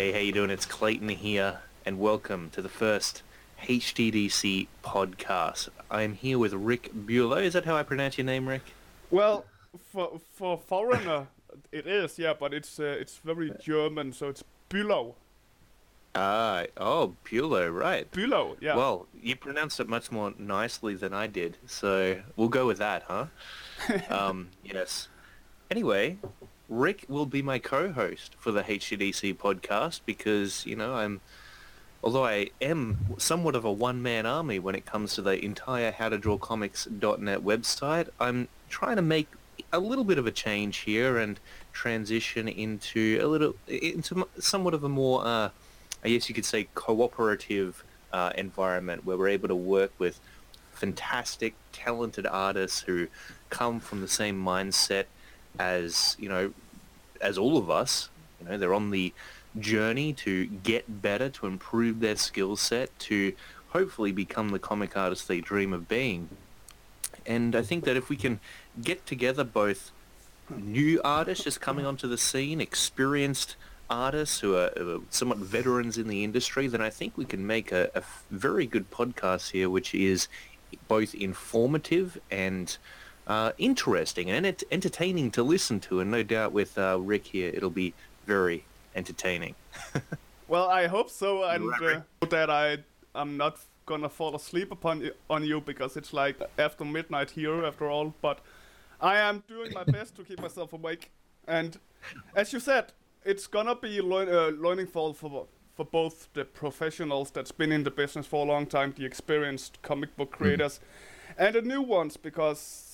Hey, how you doing? It's Clayton here, and welcome to the first HTDC podcast. I'm here with Rick Buelow. Is that how I pronounce your name, Rick? Well, for for foreigner, it is yeah, but it's uh, it's very German, so it's Bülow. Ah, oh, Buelow, right. Bülow, yeah. Well, you pronounced it much more nicely than I did, so we'll go with that, huh? um, yes. Anyway, Rick will be my co-host for the HTDC podcast because, you know, I'm, although I am somewhat of a one-man army when it comes to the entire howtodrawcomics.net website, I'm trying to make a little bit of a change here and transition into a little, into somewhat of a more, uh, I guess you could say, cooperative uh, environment where we're able to work with fantastic, talented artists who come from the same mindset as you know, as all of us. You know, they're on the journey to get better, to improve their skill set, to hopefully become the comic artists they dream of being. And I think that if we can get together both new artists just coming onto the scene, experienced artists who are, uh, somewhat veterans in the industry, then I think we can make a, a very good podcast here, which is both informative and uh, interesting and ent- entertaining to listen to. And no doubt with uh, Rick here, it'll be very entertaining. well, I hope so, and uh, that I I'm not gonna fall asleep upon you, on you because it's like after midnight here, after all. But I am doing my best to keep myself awake. And as you said, it's gonna be uh, learning for for for both the professionals that's been in the business for a long time, the experienced comic book creators, mm. and the new ones because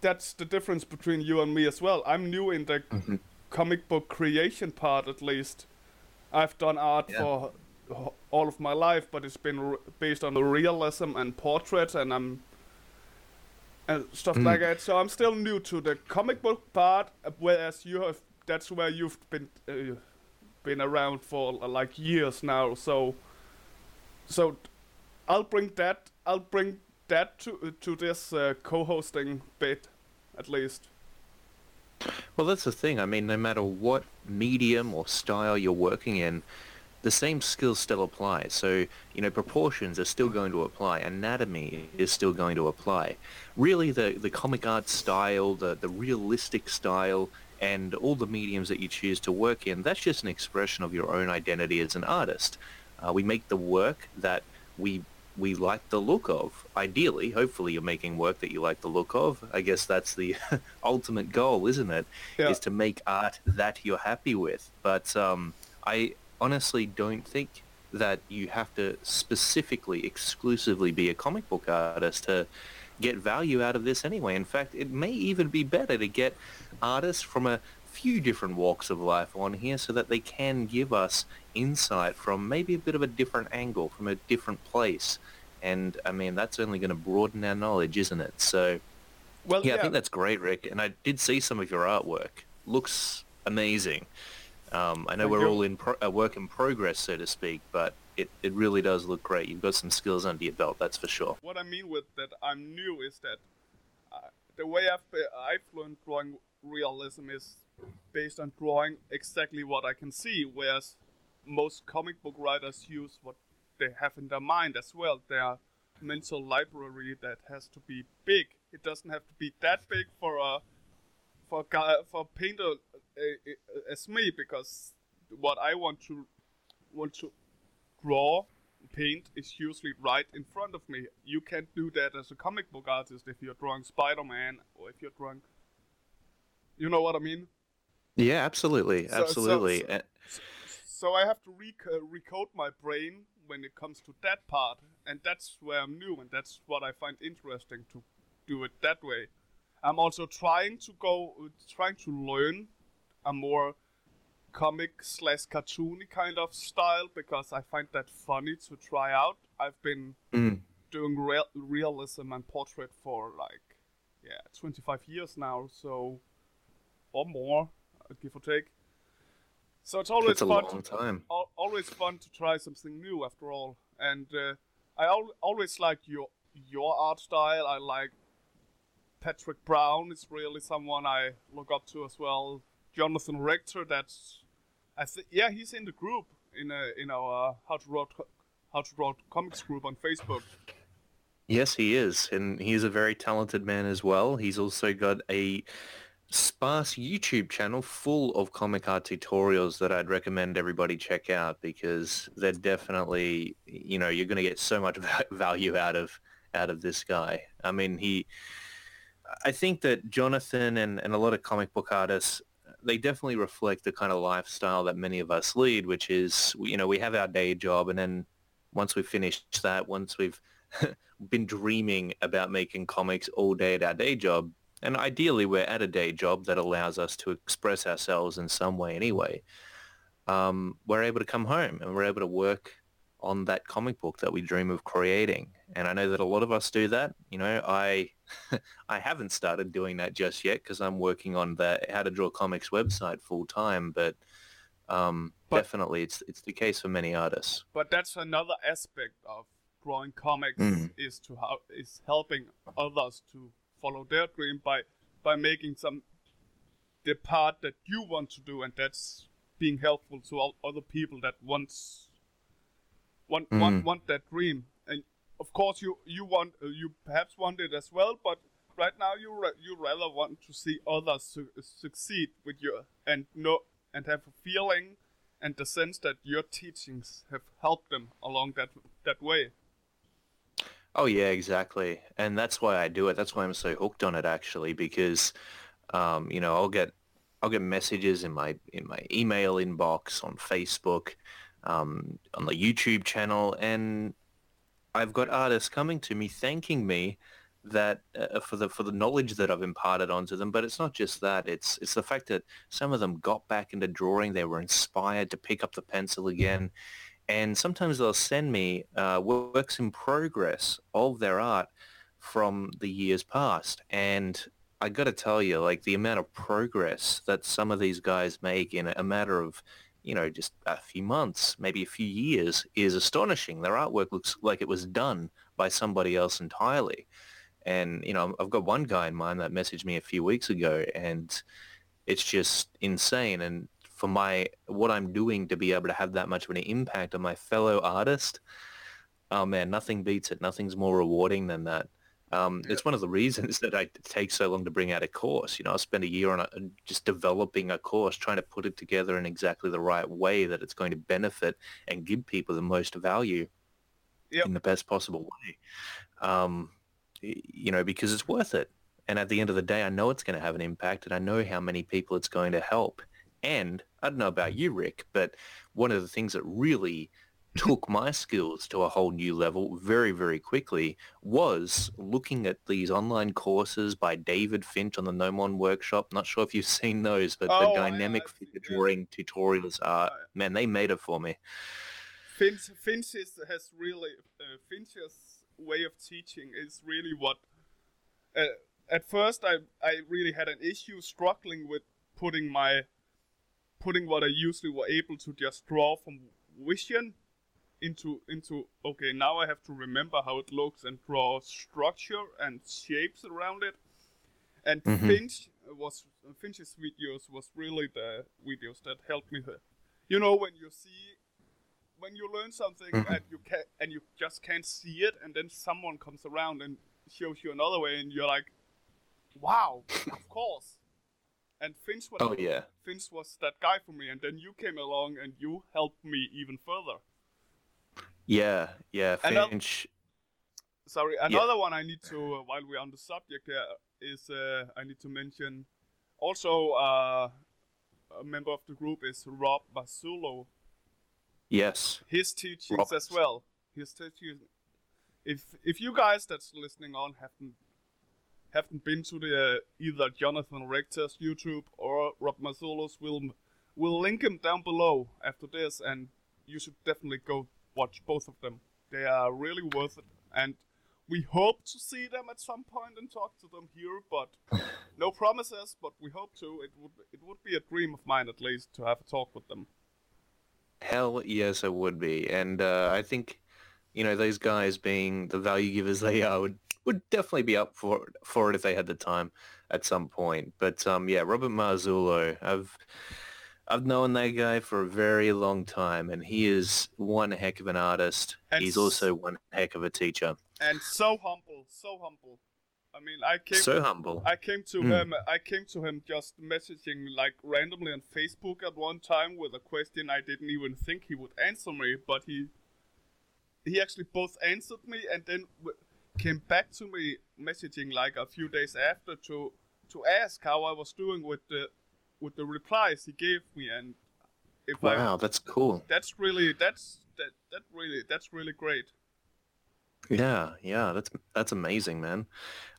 that's the difference between you and me as well. I'm new in the mm-hmm. comic book creation part, at least. I've done art yeah. for all of my life, but it's been re- based on realism and portrait, and I'm and stuff mm. like that. So I'm still new to the comic book part, whereas you have. That's where you've been uh, been around for uh, like years now. So so I'll bring that. I'll bring that to to this uh, co-hosting bit, at least. Well, that's the thing. I mean, no matter what medium or style you're working in, the same skills still apply. So, you know, proportions are still going to apply. Anatomy is still going to apply. Really, the, the comic art style, the, the realistic style, and all the mediums that you choose to work in, that's just an expression of your own identity as an artist. Uh, we make the work that we we like the look of. Ideally, hopefully you're making work that you like the look of. I guess that's the ultimate goal, isn't it? Yeah. Is to make art that you're happy with. But um, I honestly don't think that you have to specifically, exclusively be a comic book artist to get value out of this anyway. In fact, it may even be better to get artists from a few different walks of life on here so that they can give us insight from maybe a bit of a different angle, from a different place. And I mean, that's only going to broaden our knowledge, isn't it? So, well, yeah, yeah, I think that's great, Rick. And I did see some of your artwork. Looks amazing. Um, I know Thank we're you. all in pro- a work in progress, so to speak, but it, it really does look great. You've got some skills under your belt, that's for sure. What I mean with that I'm new is that uh, the way I've, I've learned drawing realism is based on drawing exactly what I can see, whereas most comic book writers use what they have in their mind as well. Their mental library that has to be big. It doesn't have to be that big for a for a, for a painter as me because what I want to want to draw paint is usually right in front of me. You can't do that as a comic book artist if you're drawing Spider-Man or if you're drawing you know what I mean? Yeah, absolutely, so, absolutely. So, so, so, I have to rec- uh, recode my brain when it comes to that part, and that's where I'm new, and that's what I find interesting to do it that way. I'm also trying to go, trying to learn a more comic slash cartoony kind of style because I find that funny to try out. I've been mm. doing real- realism and portrait for like yeah 25 years now, so or more, uh, give or take. So it's always fun. To, always fun to try something new. After all, and uh, I al- always like your your art style. I like Patrick Brown is really someone I look up to as well. Jonathan Rector, that's I think yeah, he's in the group in uh, in our how to write how to write comics group on Facebook. Yes, he is, and he's a very talented man as well. He's also got a sparse YouTube channel full of comic art tutorials that I'd recommend everybody check out because they're definitely, you know, you're going to get so much value out of out of this guy. I mean, he I think that Jonathan and, and a lot of comic book artists they definitely reflect the kind of lifestyle that many of us lead, which is, you know, we have our day job and then once we've finished that, once we've been dreaming about making comics all day at our day job, and ideally we're at a day job that allows us to express ourselves in some way anyway, um, we're able to come home and we're able to work on that comic book that we dream of creating. And I know that a lot of us do that. You know, I I haven't started doing that just yet because I'm working on the How to Draw Comics website full time, but, um, but definitely it's it's the case for many artists. But that's another aspect of drawing comics mm. is to how is helping others to follow their dream by by making some the part that you want to do and that's being helpful to all other people that wants want mm. want want that dream and of course you you want uh, you perhaps want it as well but right now you ra- you rather want to see others su- succeed with you and know and have a feeling and the sense that your teachings have helped them along that that way Oh yeah, exactly, and that's why I do it. That's why I'm so hooked on it actually, because um, you know I'll get I'll get messages in my in my email inbox on Facebook, um, on the YouTube channel, and I've got artists coming to me thanking me that uh, for the for the knowledge that I've imparted onto them. But it's not just that; it's it's the fact that some of them got back into drawing. They were inspired to pick up the pencil again, and sometimes they'll send me uh, works in progress of their art from the years past. And I got to tell you, like the amount of progress that some of these guys make in a matter of, you know, just a few months, maybe a few years, is astonishing. Their artwork looks like it was done by somebody else entirely. And you know, I've got one guy in mind that messaged me a few weeks ago, and it's just insane. And for my what I'm doing to be able to have that much of an impact on my fellow artist, oh man, nothing beats it. Nothing's more rewarding than that. Um, yeah. It's one of the reasons that I take so long to bring out a course. You know, I spend a year on a, just developing a course, trying to put it together in exactly the right way that it's going to benefit and give people the most value yep. in the best possible way. Um, you know, because it's worth it. And at the end of the day, I know it's going to have an impact, and I know how many people it's going to help. And I don't know about you, Rick, but one of the things that really took my skills to a whole new level very, very quickly was looking at these online courses by David Finch on the Gnomon Workshop. Not sure if you've seen those, but oh, the dynamic figure drawing tutorials are, man, they made it for me. Finch, Finch is, has really, uh, Finch's way of teaching is really what, uh, at first I, I really had an issue struggling with putting my putting what I usually were able to just draw from vision into into okay now I have to remember how it looks and draw structure and shapes around it. And mm-hmm. Finch was Finch's videos was really the videos that helped me. You know when you see when you learn something mm-hmm. and you can and you just can't see it, and then someone comes around and shows you another way, and you're like, "Wow, of course." And Finch was oh yeah, Finch was that guy for me, and then you came along and you helped me even further. Yeah, yeah, Finch. sorry, another yeah. one I need to uh, while we're on the subject here is uh, I need to mention also uh, a member of the group is Rob Marzullo. Yes. His teachings Rob. as well. His teachings. If if you guys that's listening on haven't haven't been to the uh, either Jonathan Rector's YouTube or Rob Marzullo's, we'll we'll link him down below after this, and you should definitely go watch both of them. They are really worth it, and we hope to see them at some point and talk to them here, but no promises. But we hope to. It would it would be a dream of mine at least to have a talk with them. Hell yes, it would be, and uh, I think you know those guys being the value givers they are would would definitely be up for for it if they had the time at some point. But um, yeah, Robert Marzullo, I've I've known that guy for a very long time, and he is one heck of an artist. And He's also one heck of a teacher. And so humble, so humble. I mean, I came So humble. I came to Mm. him. I came to him just messaging like randomly on Facebook at one time with a question I didn't even think he would answer me, but he he actually both answered me and then w- came back to me messaging like a few days after to to ask how I was doing with the with the replies he gave me and if I Wow, that's cool. that's really that's that that really that's really great. Yeah, yeah, that's that's amazing, man.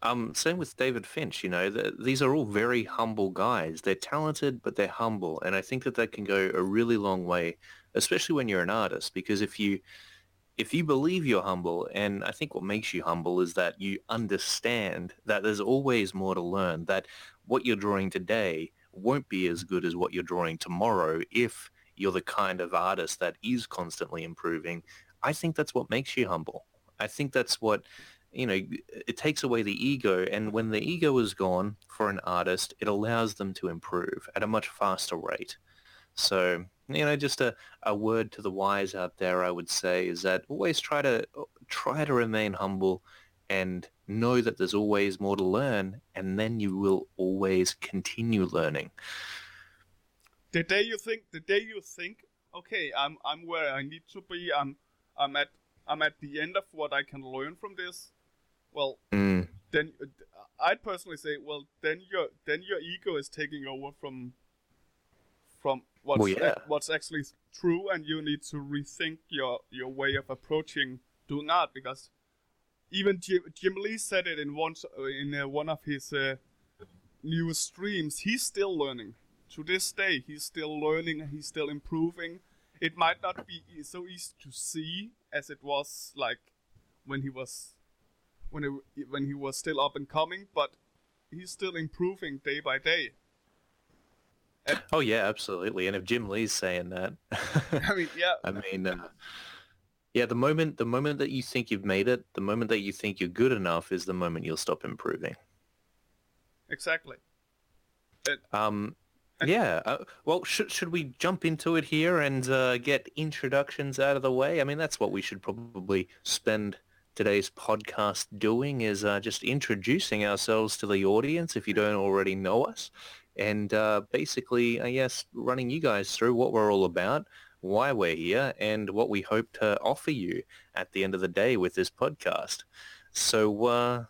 Um, same with David Finch. You know, th these are all very humble guys. They're talented, but they're humble, and I think that that can go a really long way, especially when you're an artist. Because if you if you believe you're humble, and I think what makes you humble is that you understand that there's always more to learn. That what you're drawing today won't be as good as what you're drawing tomorrow if you're the kind of artist that is constantly improving. I think that's what makes you humble. I think that's what, you know, it takes away the ego. And when the ego is gone for an artist, it allows them to improve at a much faster rate. So, you know, just a, a word to the wise out there, I would say, is that always try to try to remain humble and know that there's always more to learn and then you will always continue learning. the day you think the day you think okay i'm i'm where i need to be i'm i'm at i'm at the end of what i can learn from this well Mm. then uh, i'd personally say well then your then your ego is taking over from from what's Well, yeah. what's actually true and you need to rethink your your way of approaching doing art because even Jim, Jim Lee said it in one in uh, one of his uh, newest streams. He's still learning. To this day, he's still learning. He's still improving. It might not be e- so easy to see as it was like when he was when when he was still up and coming, but he's still improving day by day. Oh yeah, absolutely. And if Jim Lee's saying that, I mean, yeah, I mean, uh, yeah, the moment the moment that you think you've made it, the moment that you think you're good enough, is the moment you'll stop improving. exactly. Um, yeah. Uh, well, should should we jump into it here and uh, get introductions out of the way? I mean, that's what we should probably spend today's podcast doing is uh, just introducing ourselves to the audience if you don't already know us, and uh, basically, I guess, running you guys through what we're all about, why we're here, and what we hope to offer you at the end of the day with this podcast. So, uh,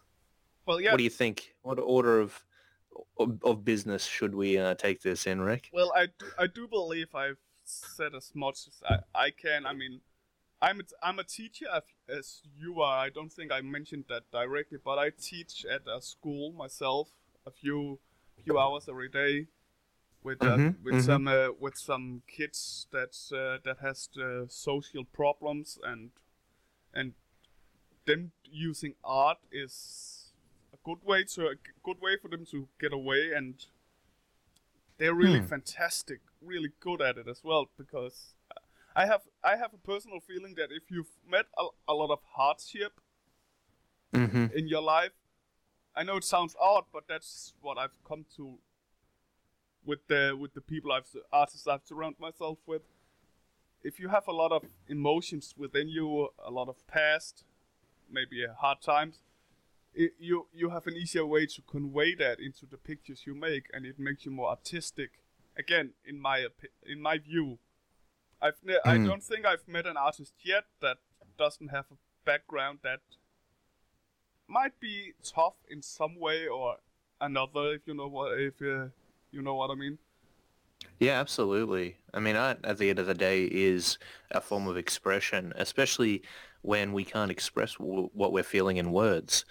Well, yeah. what do you think? What order of of, of business should we uh, take this in, Rick? Well, I do, I do believe I've said as much as I, I can. I mean, I'm a, I'm a teacher as, as you are. I don't think I mentioned that directly, but I teach at a school myself a few few hours every day with uh, Mhm, with mhm. some uh, with some kids that's uh, that has uh, social problems and and them using art is a good way to a good way for them to get away and they're really Hmm. fantastic, really good at it as well. Because I have I have a personal feeling that if you've met a, a lot of hardship Mm-hmm. in your life, I know it sounds odd, but that's what I've come to with the with the people I've artists I've surrounded myself with. If you have a lot of emotions within you, a lot of past, maybe hard times, it, you you have an easier way to convey that into the pictures you make, and it makes you more artistic. Again, in my in my view, I've ne- I Mm. don't think I've met an artist yet that doesn't have a background that might be tough in some way or another. If you know what if uh, you know what I mean. Yeah, absolutely. I mean, art at the end of the day is a form of expression, especially when we can't express w- what we're feeling in words.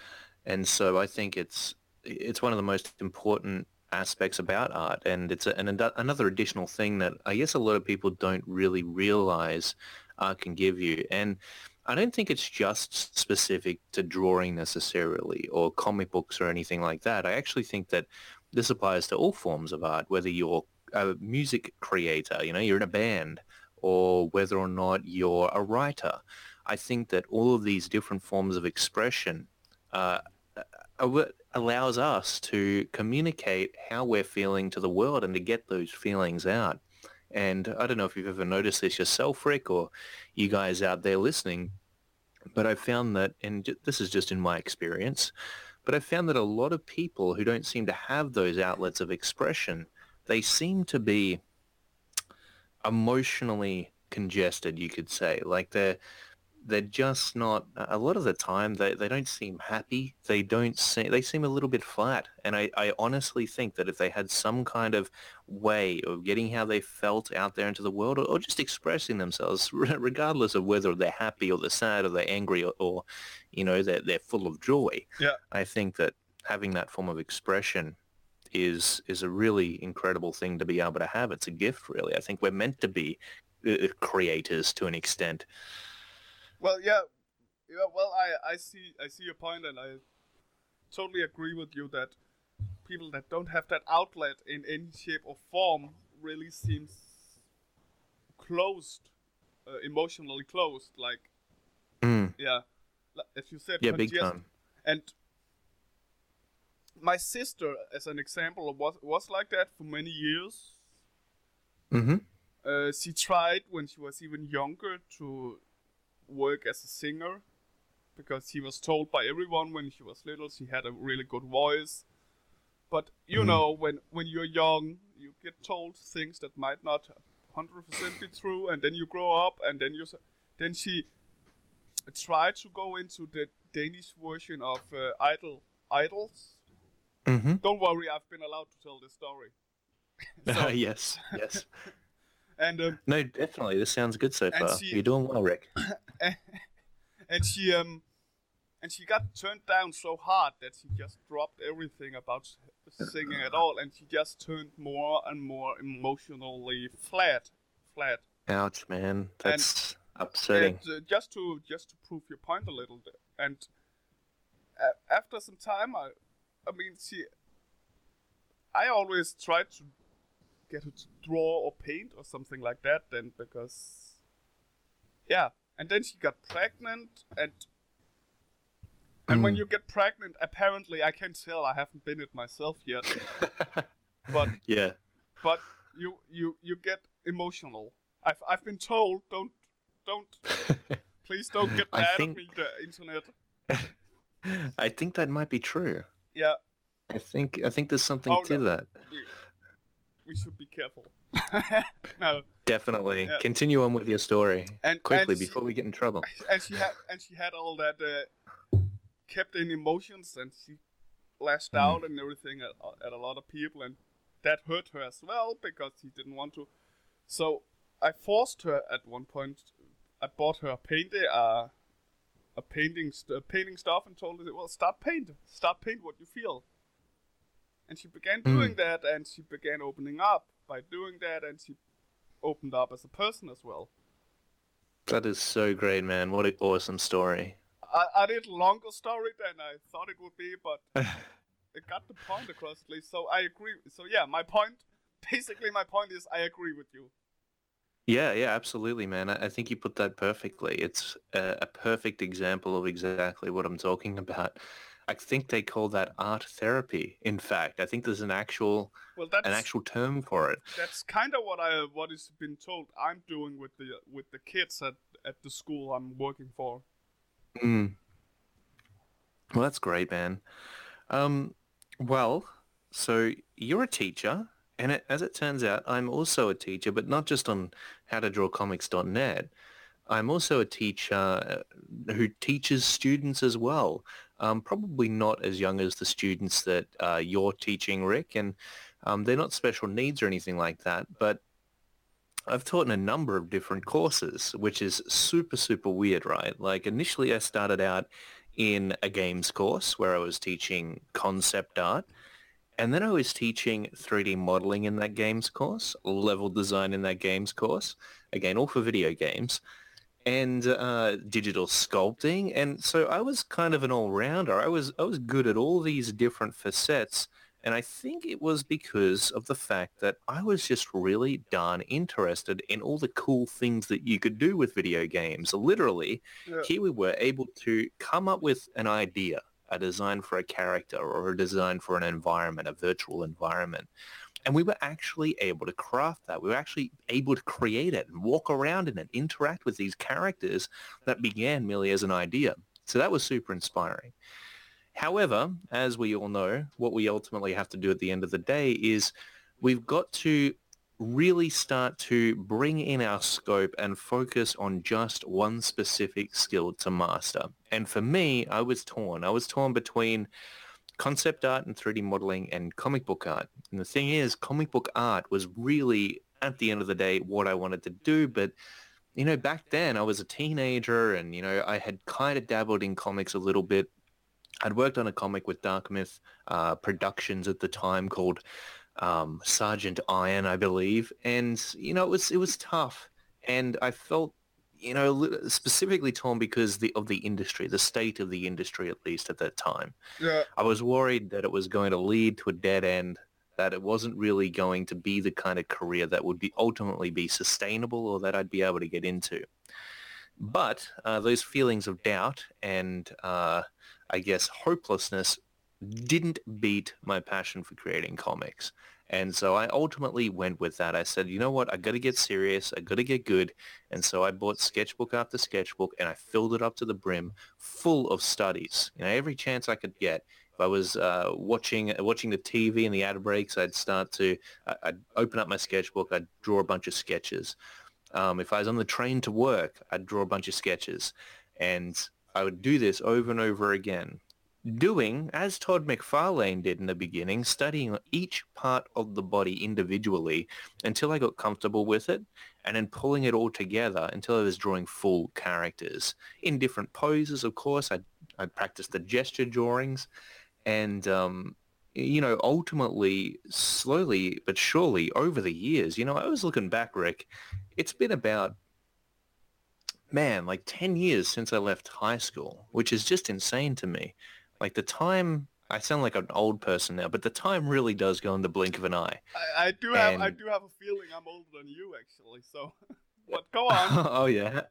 And so I think it's it's one of the most important aspects about art, and it's a, an, another additional thing that I guess a lot of people don't really realize art can give you. And I don't think it's just specific to drawing necessarily or comic books or anything like that. I actually think that this applies to all forms of art, whether you're a music creator, you know, you're in a band, or whether or not you're a writer. I think that all of these different forms of expression uh, allows us to communicate how we're feeling to the world and to get those feelings out. And I don't know if you've ever noticed this yourself, Rick, or you guys out there listening, but I've found that, and this is just in my experience, but I've found that a lot of people who don't seem to have those outlets of expression, they seem to be emotionally congested, you could say. Like they're they're just not a lot of the time they, they don't seem happy. They don't seem they seem a little bit flat. And I, I honestly think that if they had some kind of way of getting how they felt out there into the world or, or just expressing themselves regardless of whether they're happy or they're sad or they're angry or, or you know they're, they're full of joy yeah. I think that having that form of expression is is a really incredible thing to be able to have. It's a gift really. I think we're meant to be uh, creators to an extent well, yeah, yeah. Well, I I see I see your point, and I totally agree with you that people that don't have that outlet in any shape or form really seems closed, uh, emotionally closed. Like, mm. yeah, as you said, yeah, big time. And my sister, as an example, was was like that for many years. Mm-hmm. Uh, she tried when she was even younger to work as a singer because he was told by everyone when she was little she had a really good voice. But you mm. know, when when you're young, you get told things that might not 100% be true, and then you grow up, and then you then she tried to go into the Danish version of uh, Idol Idols. Mm-hmm. Don't worry, I've been allowed to tell this story. so, yes, yes. And um, no, definitely, this sounds good so far. She, You're doing well, Rick. and she um, and she got turned down so hard that she just dropped everything about singing at all, and she just turned more and more emotionally flat, flat. Ouch, man, that's and, upsetting. And, uh, just to just to prove your point a little bit, and uh, after some time, I, I mean, she, I always tried to get her to draw or paint or something like that then because yeah. And then she got pregnant and and mm. when you get pregnant apparently i can tell i haven't been it myself yet. But yeah. but you you you get emotional. I've i've been told don't don't please don't get mad think... at me the internet. I think that might be true. Yeah. I think i think there's something oh, to no. that we should be careful. no. Definitely. Yeah. Continue on with your story and, quickly and she, before we get in trouble. And she had and she had all that uh, kept in emotions and she lashed mm. out and everything at, at a lot of people and that hurt her as well because she didn't want to. So I forced her at one point. I bought her a paint uh, a painting st- painting stuff and told her, well, start paint, start paint what you feel. And she began doing mm. that, and she began opening up by doing that, and she opened up as a person as well. That is so great, man. What an awesome story. I, I did longer story than I thought it would be, but it got the point across at least. So I agree. So yeah, my point, basically my point is I agree with you. Yeah, yeah, absolutely, man. I, I think you put that perfectly. It's a, a perfect example of exactly what I'm talking about. I think they call that art therapy. In fact, I think there's an actual well, that's, an actual term for it. That's kind of what I what has been told I'm doing with the with the kids at at the school I'm working for. Mm. Well, that's great, man. Um, well, so you're a teacher, and it, as it turns out, I'm also a teacher, but not just on howtodrawcomics.net. I'm also a teacher uh, who teaches students as well um, probably not as young as the students that uh, you're teaching, Rick, and um, they're not special needs or anything like that, but I've taught in a number of different courses, which is super, super weird, right? Like initially I started out in a games course where I was teaching concept art. And then I was teaching 3D modeling in that games course, level design in that games course, again, all for video games and uh, digital sculpting, and so I was kind of an all-rounder. I was I was good at all these different facets, and I think it was because of the fact that I was just really darn interested in all the cool things that you could do with video games. Literally, yeah. here we were able to come up with an idea, a design for a character or a design for an environment, a virtual environment. And we were actually able to craft that. We were actually able to create it and walk around in it, interact with these characters that began merely as an idea. So that was super inspiring. However, as we all know, what we ultimately have to do at the end of the day is we've got to really start to bring in our scope and focus on just one specific skill to master. And for me, I was torn. I was torn between concept art and 3D modeling and comic book art. And the thing is, comic book art was really, at the end of the day, what I wanted to do. But, you know, back then I was a teenager and, you know, I had kind of dabbled in comics a little bit. I'd worked on a comic with Dark Myth uh, Productions at the time called um, Sergeant Iron, I believe, and you know it was it was tough, and I felt you know specifically torn because the, of the industry, the state of the industry at least at that time. Yeah. I was worried that it was going to lead to a dead end, that it wasn't really going to be the kind of career that would be ultimately be sustainable or that I'd be able to get into. But uh, those feelings of doubt and uh, I guess hopelessness didn't beat my passion for creating comics. And so I ultimately went with that. I said, you know what? I got to get serious. I got to get good. And so I bought sketchbook after sketchbook and I filled it up to the brim full of studies. You know, every chance I could get. If I was uh, watching watching the TV and the ad breaks, I'd start to, I'd open up my sketchbook. I'd draw a bunch of sketches. Um, if I was on the train to work, I'd draw a bunch of sketches. And I would do this over and over again doing as Todd McFarlane did in the beginning, studying each part of the body individually until I got comfortable with it and then pulling it all together until I was drawing full characters in different poses. Of course, I I practiced the gesture drawings and um, you know, ultimately, slowly but surely over the years, you know, I was looking back, Rick, it's been about man, like 10 years since I left high school, which is just insane to me. Like the time, I sound like an old person now, but the time really does go in the blink of an eye. I, I do have, and... I do have a feeling I'm older than you actually. So, but go on. oh yeah.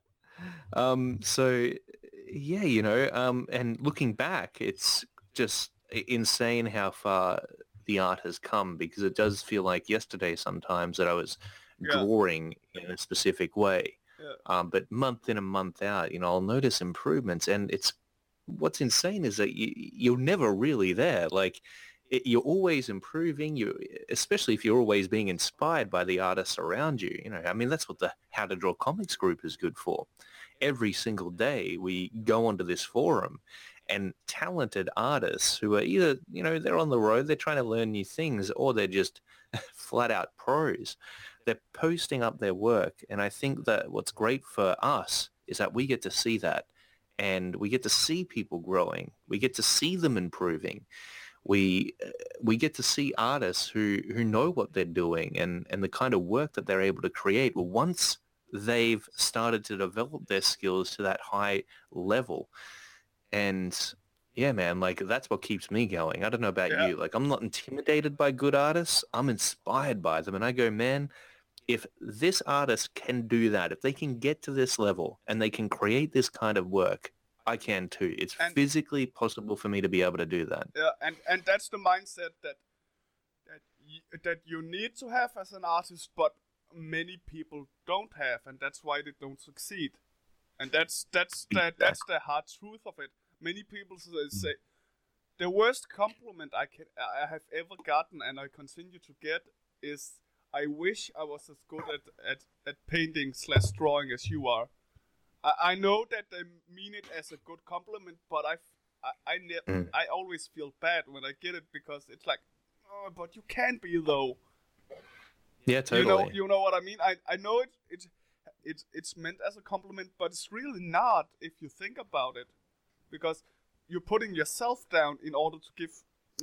Um. So, yeah, you know. Um. And looking back, it's just insane how far the art has come because it does feel like yesterday sometimes that I was yeah. drawing in a specific way. Yeah. Um, but month in and month out, you know, I'll notice improvements, and it's what's insane is that you, you're never really there. Like it, you're always improving. You, especially if you're always being inspired by the artists around you. You know, I mean, that's what the How to Draw Comics group is good for. Every single day we go onto this forum and talented artists who are either, you know, they're on the road, they're trying to learn new things, or they're just flat out pros. They're posting up their work. And I think that what's great for us is that we get to see that and we get to see people growing. We get to see them improving. We uh, we get to see artists who who know what they're doing and and the kind of work that they're able to create. Well, once they've started to develop their skills to that high level, and yeah, man, like that's what keeps me going. I don't know about yeah. you. Like I'm not intimidated by good artists. I'm inspired by them, and I go, man, if this artist can do that, if they can get to this level and they can create this kind of work, I can too. It's and, physically possible for me to be able to do that. Yeah, and and that's the mindset that that you, that you need to have as an artist, but many people don't have, and that's why they don't succeed. And that's that's the, that's the hard truth of it. Many people uh, say the worst compliment I can I have ever gotten, and I continue to get, is I wish I was as good at, at, at painting slash drawing as you are. I, I know that they mean it as a good compliment, but I, I, I, ne- mm. I always feel bad when I get it because it's like, oh, but you can be though. Yeah, totally. You know, you know what I mean. I, I know it, it, it's it's meant as a compliment, but it's really not if you think about it, because you're putting yourself down in order to give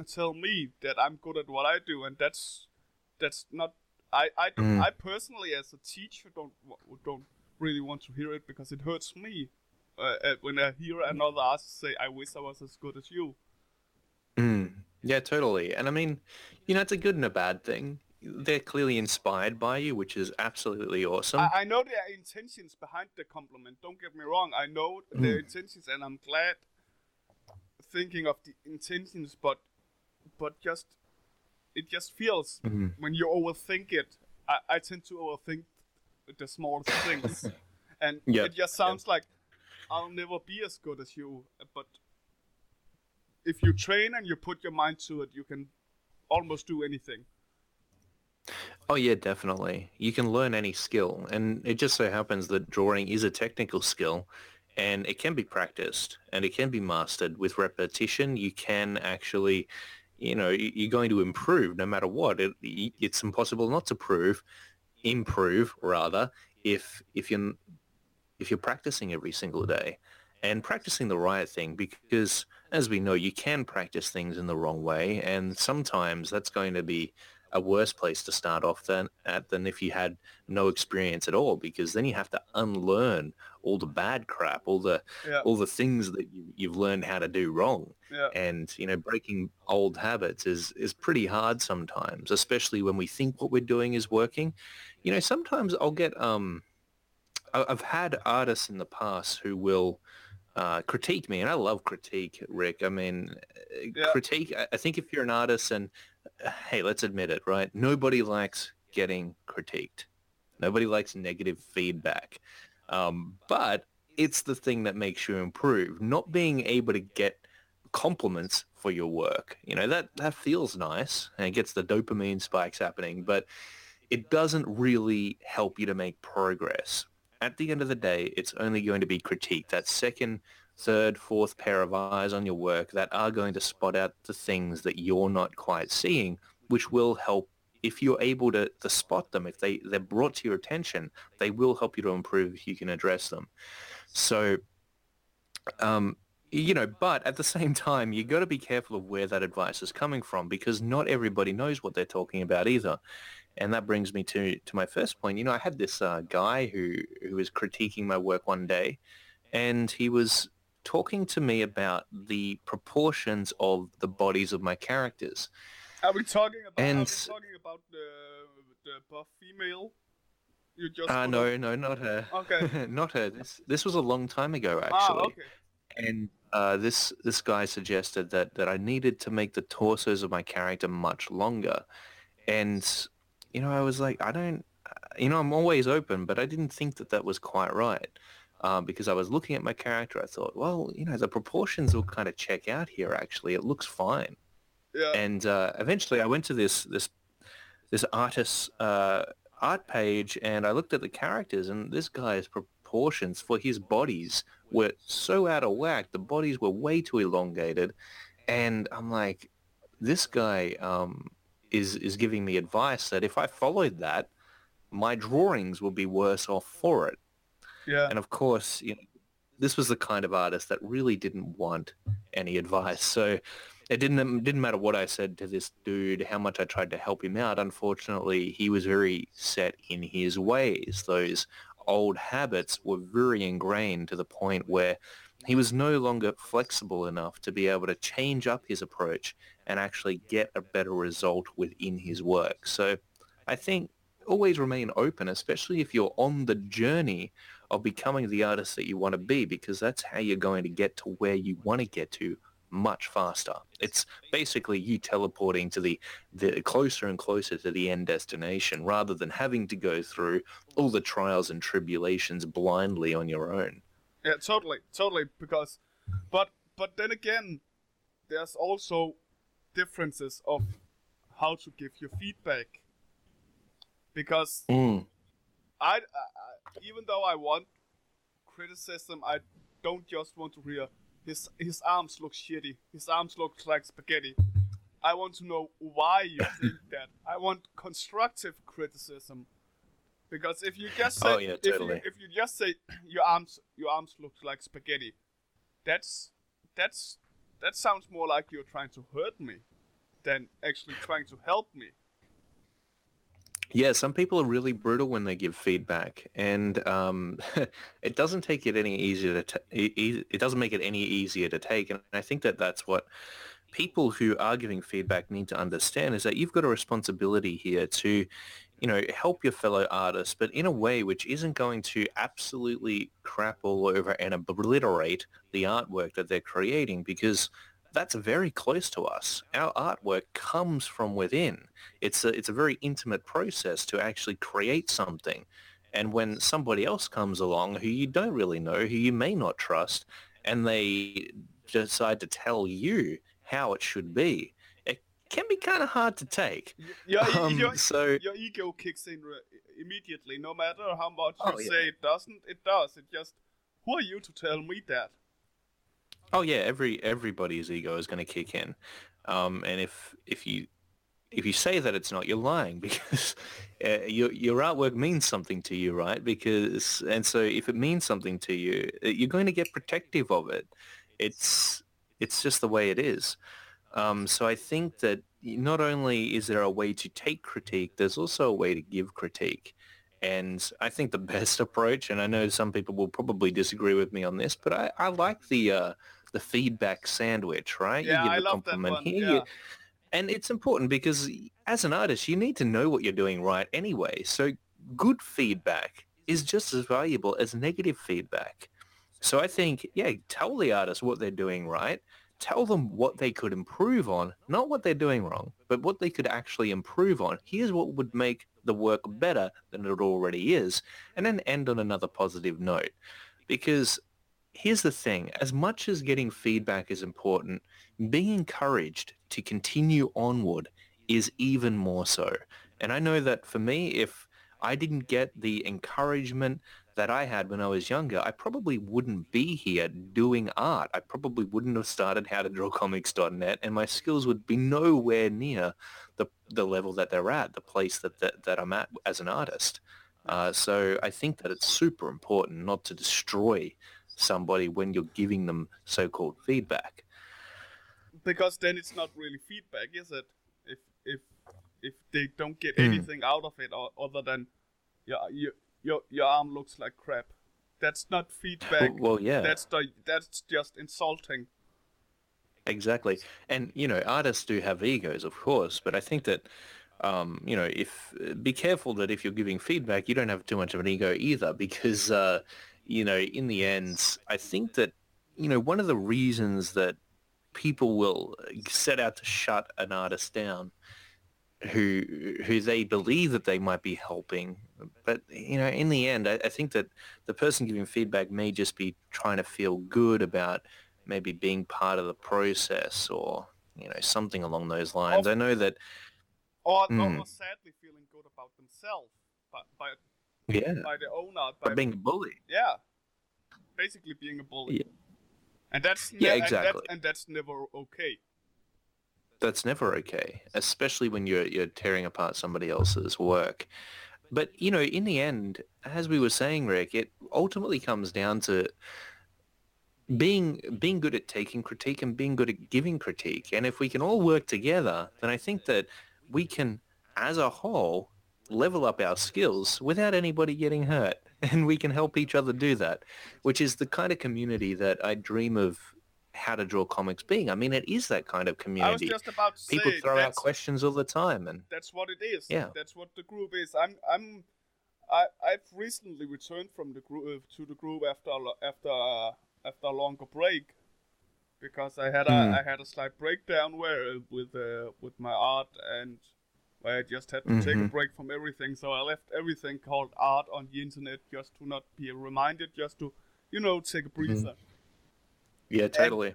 tell me that I'm good at what I do, and that's that's not I I, mm. I personally, as a teacher, don't don't really want to hear it because it hurts me uh, when I hear another artist say, "I wish I was as good as you." Mm. Yeah, totally. And I mean, you know, it's a good and a bad thing. They're clearly inspired by you, which is absolutely awesome. I, I know their intentions behind the compliment. Don't get me wrong. I know mm. their intentions, and I'm glad thinking of the intentions. But, but just it just feels Mhm. when you overthink it. I, I tend to overthink the small things, and Yep, it just sounds like I'll never be as good as you. But if you train and you put your mind to it, you can almost do anything. Oh yeah, definitely. You can learn any skill, and it just so happens that drawing is a technical skill, and it can be practiced and it can be mastered with repetition. You can actually, you know, you're going to improve no matter what. It, it's impossible not to prove, improve rather, if if you're if you're practicing every single day and practicing the right thing because as we know you can practice things in the wrong way and sometimes that's going to be a worse place to start off than at than if you had no experience at all because then you have to unlearn all the bad crap all the Yeah. all the things that you, you've learned how to do wrong Yeah. and you know breaking old habits is is pretty hard sometimes especially when we think what we're doing is working you know sometimes i'll get um i've had artists in the past who will uh, critique me and i love critique rick i mean uh, Yeah. critique I, think if you're an artist and hey let's admit it right nobody likes getting critiqued nobody likes negative feedback um, but it's the thing that makes you improve not being able to get compliments for your work. You know, that, that feels nice and gets the dopamine spikes happening, but it doesn't really help you to make progress. At the end of the day, it's only going to be critique. That second, third, fourth pair of eyes on your work that are going to spot out the things that you're not quite seeing, which will help if you're able to, to spot them, if they, they're brought to your attention, they will help you to improve if you can address them. So um, you know, but at the same time, you've got to be careful of where that advice is coming from because not everybody knows what they're talking about either. And that brings me to, to my first point. You know, I had this uh, guy who, who was critiquing my work one day and he was talking to me about the proportions of the bodies of my characters. Are we talking about? are we And- talking about the the buff female? You just. Uh, no, up? no, not her. Okay. not her. This, this was a long time ago, actually. Ah, okay. and uh, this this guy suggested that that I needed to make the torsos of my character much longer, and you know I was like I don't, you know I'm always open, but I didn't think that that was quite right. Um, because I was looking at my character, I thought, well, you know, the proportions will kind of check out here. Actually, it looks fine. Yeah. And uh, eventually, I went to this this this artist's uh, art page, and I looked at the characters, and this guy's proportions for his bodies were so out of whack. The bodies were way too elongated, and I'm like, this guy um, is is giving me advice that if I followed that, my drawings would be worse off for it. Yeah. And of course, you know, this was the kind of artist that really didn't want any advice. So it didn't it didn't matter what I said to this dude, how much I tried to help him out. Unfortunately, he was very set in his ways. Those old habits were very ingrained to the point where he was no longer flexible enough to be able to change up his approach and actually get a better result within his work. So I think always remain open, especially if you're on the journey of becoming the artist that you want to be, because that's how you're going to get to where you want to get to much faster. It's basically you teleporting to the, the closer and closer to the end destination rather than having to go through all the trials and tribulations blindly on your own. Yeah, totally, totally. Because, but but then again, there's also differences of how to give your feedback. Because Mm. I, I, I even though I want criticism, I don't just want to hear his his arms look shitty. His arms look like spaghetti. I want to know why you think that. I want constructive criticism. Because if you just oh, say Oh, yeah, if, you, if you just say your arms your arms look like spaghetti, that's that's that sounds more like you're trying to hurt me than actually trying to help me. Yeah, some people are really brutal when they give feedback, and um, it doesn't take it any easier to. It doesn't make it any easier to take, and I think that that's what people who are giving feedback need to understand is that you've got a responsibility here to, you know, help your fellow artists, but in a way which isn't going to absolutely crap all over and obliterate the artwork that they're creating, because that's very close to us. Our artwork comes from within. It's a, it's a very intimate process to actually create something. And when somebody else comes along who you don't really know, who you may not trust, and they decide to tell you how it should be, it can be kind of hard to take. Your, Um, your, so your ego kicks in re- immediately, no matter how much Oh, you yeah. say it doesn't. It does. It just. Who are you to tell me that? Oh yeah, every everybody's ego is going to kick in, um, and if if you if you say that it's not, you're lying because uh, your your artwork means something to you, right? Because and so if it means something to you, uh, you're going to get protective of it. It's it's just the way it is. Um, so I think that not only is there a way to take critique, there's also a way to give critique. And I think the best approach, and I know some people will probably disagree with me on this, but I, I like the uh, the feedback sandwich, right? Yeah, you I give a love that one, here, yeah. you- and it's important because as an artist, you need to know what you're doing right anyway. So good feedback is just as valuable as negative feedback. So I think, yeah, tell the artist what they're doing right. Tell them what they could improve on, not what they're doing wrong, but what they could actually improve on. Here's what would make the work better than it already is. And then end on another positive note. Because here's the thing, as much as getting feedback is important, being encouraged to continue onward is even more so. And I know that for me, if I didn't get the encouragement that I had when I was younger, I probably wouldn't be here doing art. I probably wouldn't have started howtodrawcomics.net and my skills would be nowhere near the, the level that they're at, the place that, that, that I'm at as an artist. Uh, so I think that it's super important not to destroy somebody when you're giving them so-called feedback. Because then it's not really feedback, is it? If if if they don't get Hmm. anything out of it, or, other than yeah, your your your arm looks like crap. That's not feedback. Well, well, yeah. That's the that's just insulting. Exactly. And, you know, artists do have egos, of course, but I think that, um, you know, if be careful that if you're giving feedback, you don't have too much of an ego either because, uh, you know, in the end, I think that, you know, one of the reasons that people will set out to shut an artist down who who they believe that they might be helping. But you know, in the end, I, I think that the person giving feedback may just be trying to feel good about maybe being part of the process or you know something along those lines. I know that Or, Hmm. or sadly feeling good about themselves, by by, yeah, by their own art, by but being a bully. yeah, basically being a bully. Yeah. And that's Yeah, ne- exactly. And, that, and that's never okay. that's never okay, especially when you're you're tearing apart somebody else's work. But you know, in the end, as we were saying, Rick, it ultimately comes down to being being good at taking critique and being good at giving critique. And if we can all work together, then I think that we can, as a whole, level up our skills without anybody getting hurt. And we can help each other do that, which is the kind of community that I dream of how to draw comics being. I mean, it is that kind of I was community just about to people say throw out questions all the time and that's what it is. Yeah. That's what the group is. I'm I'm I I've recently returned from the group uh, to the group after after uh, after a longer break because I had a Hmm. I had a slight breakdown where with uh, with my art and where I just had to take a Mhm. break from everything. So I left everything called art on the internet just to not be reminded, just to you know take a breather. yeah totally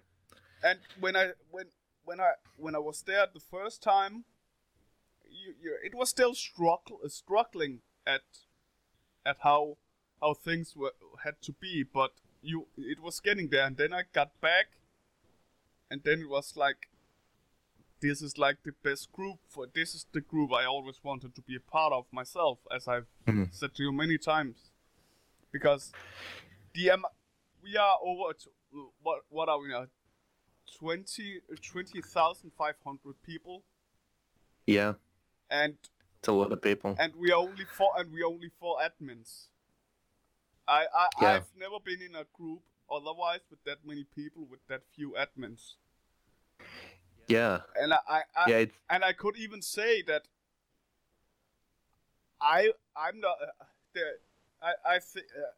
and when I when when I when I was there the first time, you, you, it was still struggle, struggling at at how how things were had to be, but you it was getting there, and then I got back, and then it was like, this is like the best group for this is the group I always wanted to be a part of myself, as I've Mhm. said to you many times, because the um, we are over to, what what are we now? 20 20,500 people. Yeah. And it's a lot of people. and we are only four and we are only four admins. I, I Yeah. I've never been in a group otherwise with that many people with that few admins yeah. And I, I, I yeah it's, and I could even say that I I'm not uh, the I I think uh,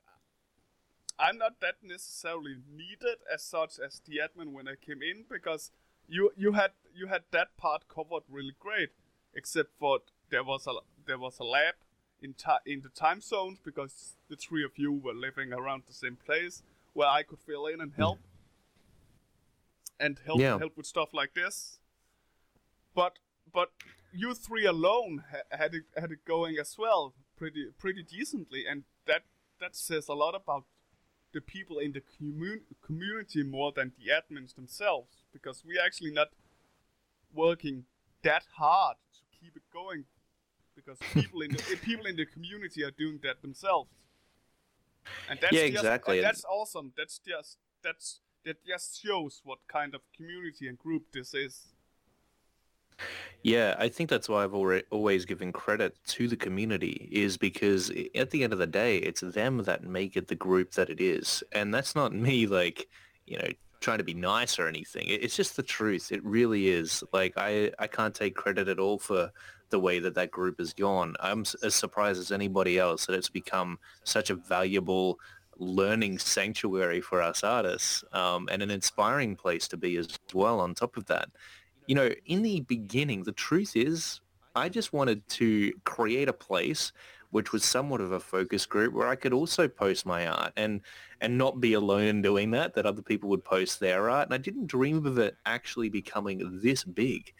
I'm not that necessarily needed as such as the admin when I came in because you you had you had that part covered really great, except for there was a there was a lab in ti- in the time zones because the three of you were living around the same place where I could fill in and help and help Yeah. help with stuff like this. But but you three alone ha- had it had it going as well, pretty pretty decently, and that that says a lot about the people in the commun- community more than the admins themselves, because we're actually not working that hard to keep it going, because people in the eh, people in the community are doing that themselves. And that's Yeah, just, exactly. Uh, and that's awesome. That's just that's that just shows what kind of community and group this is. Yeah, I think that's why I've always given credit to the community is because at the end of the day, it's them that make it the group that it is. And that's not me like, you know, trying to be nice or anything. It's just the truth. It really is. Like I, I can't take credit at all for the way that that group has gone. I'm as surprised as anybody else that it's become such a valuable learning sanctuary for us artists um, and an inspiring place to be as well on top of that you know, in the beginning, the truth is I just wanted to create a place which was somewhat of a focus group where I could also post my art and and not be alone in doing that, that other people would post their art. And I didn't dream of it actually becoming this big.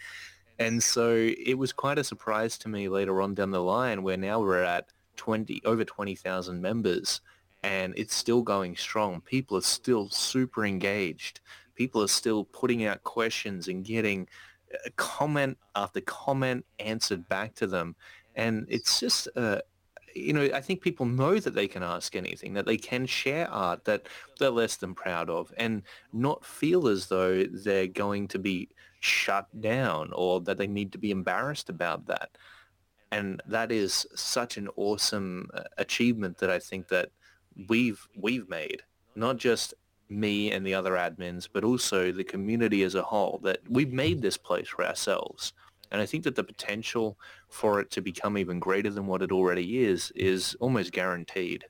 And so it was quite a surprise to me later on down the line where now we're at 20, over 20,000 members and it's still going strong. People are still super engaged people are still putting out questions and getting uh, comment after comment answered back to them. And it's just, uh, you know, I think people know that they can ask anything, that they can share art that they're less than proud of and not feel as though they're going to be shut down or that they need to be embarrassed about that. And that is such an awesome uh, achievement that I think that we've we've made, not just me and the other admins, but also the community as a whole, that we've made this place for ourselves. And I think that the potential for it to become even greater than what it already is, is almost guaranteed.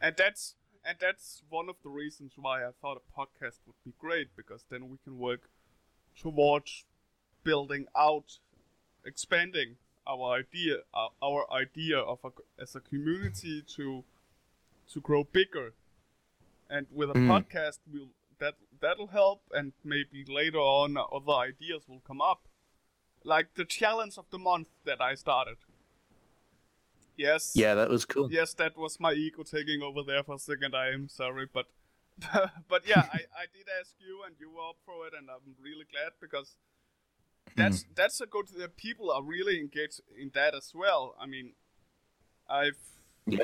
And that's and that's one of the reasons why I thought a podcast would be great because then we can work towards building out, expanding our idea, our, our idea of a, as a community to to grow bigger. And with a Mm. podcast, we'll that that'll help, and maybe later on other ideas will come up, like the challenge of the month that I started. Yes. Yeah, that was cool. Yes, that was my ego taking over there for a second. I am sorry, but but yeah, I, I did ask you, and you were up for it, and I'm really glad because that's that's a good. The people are really engaged in that as well. I mean, I've.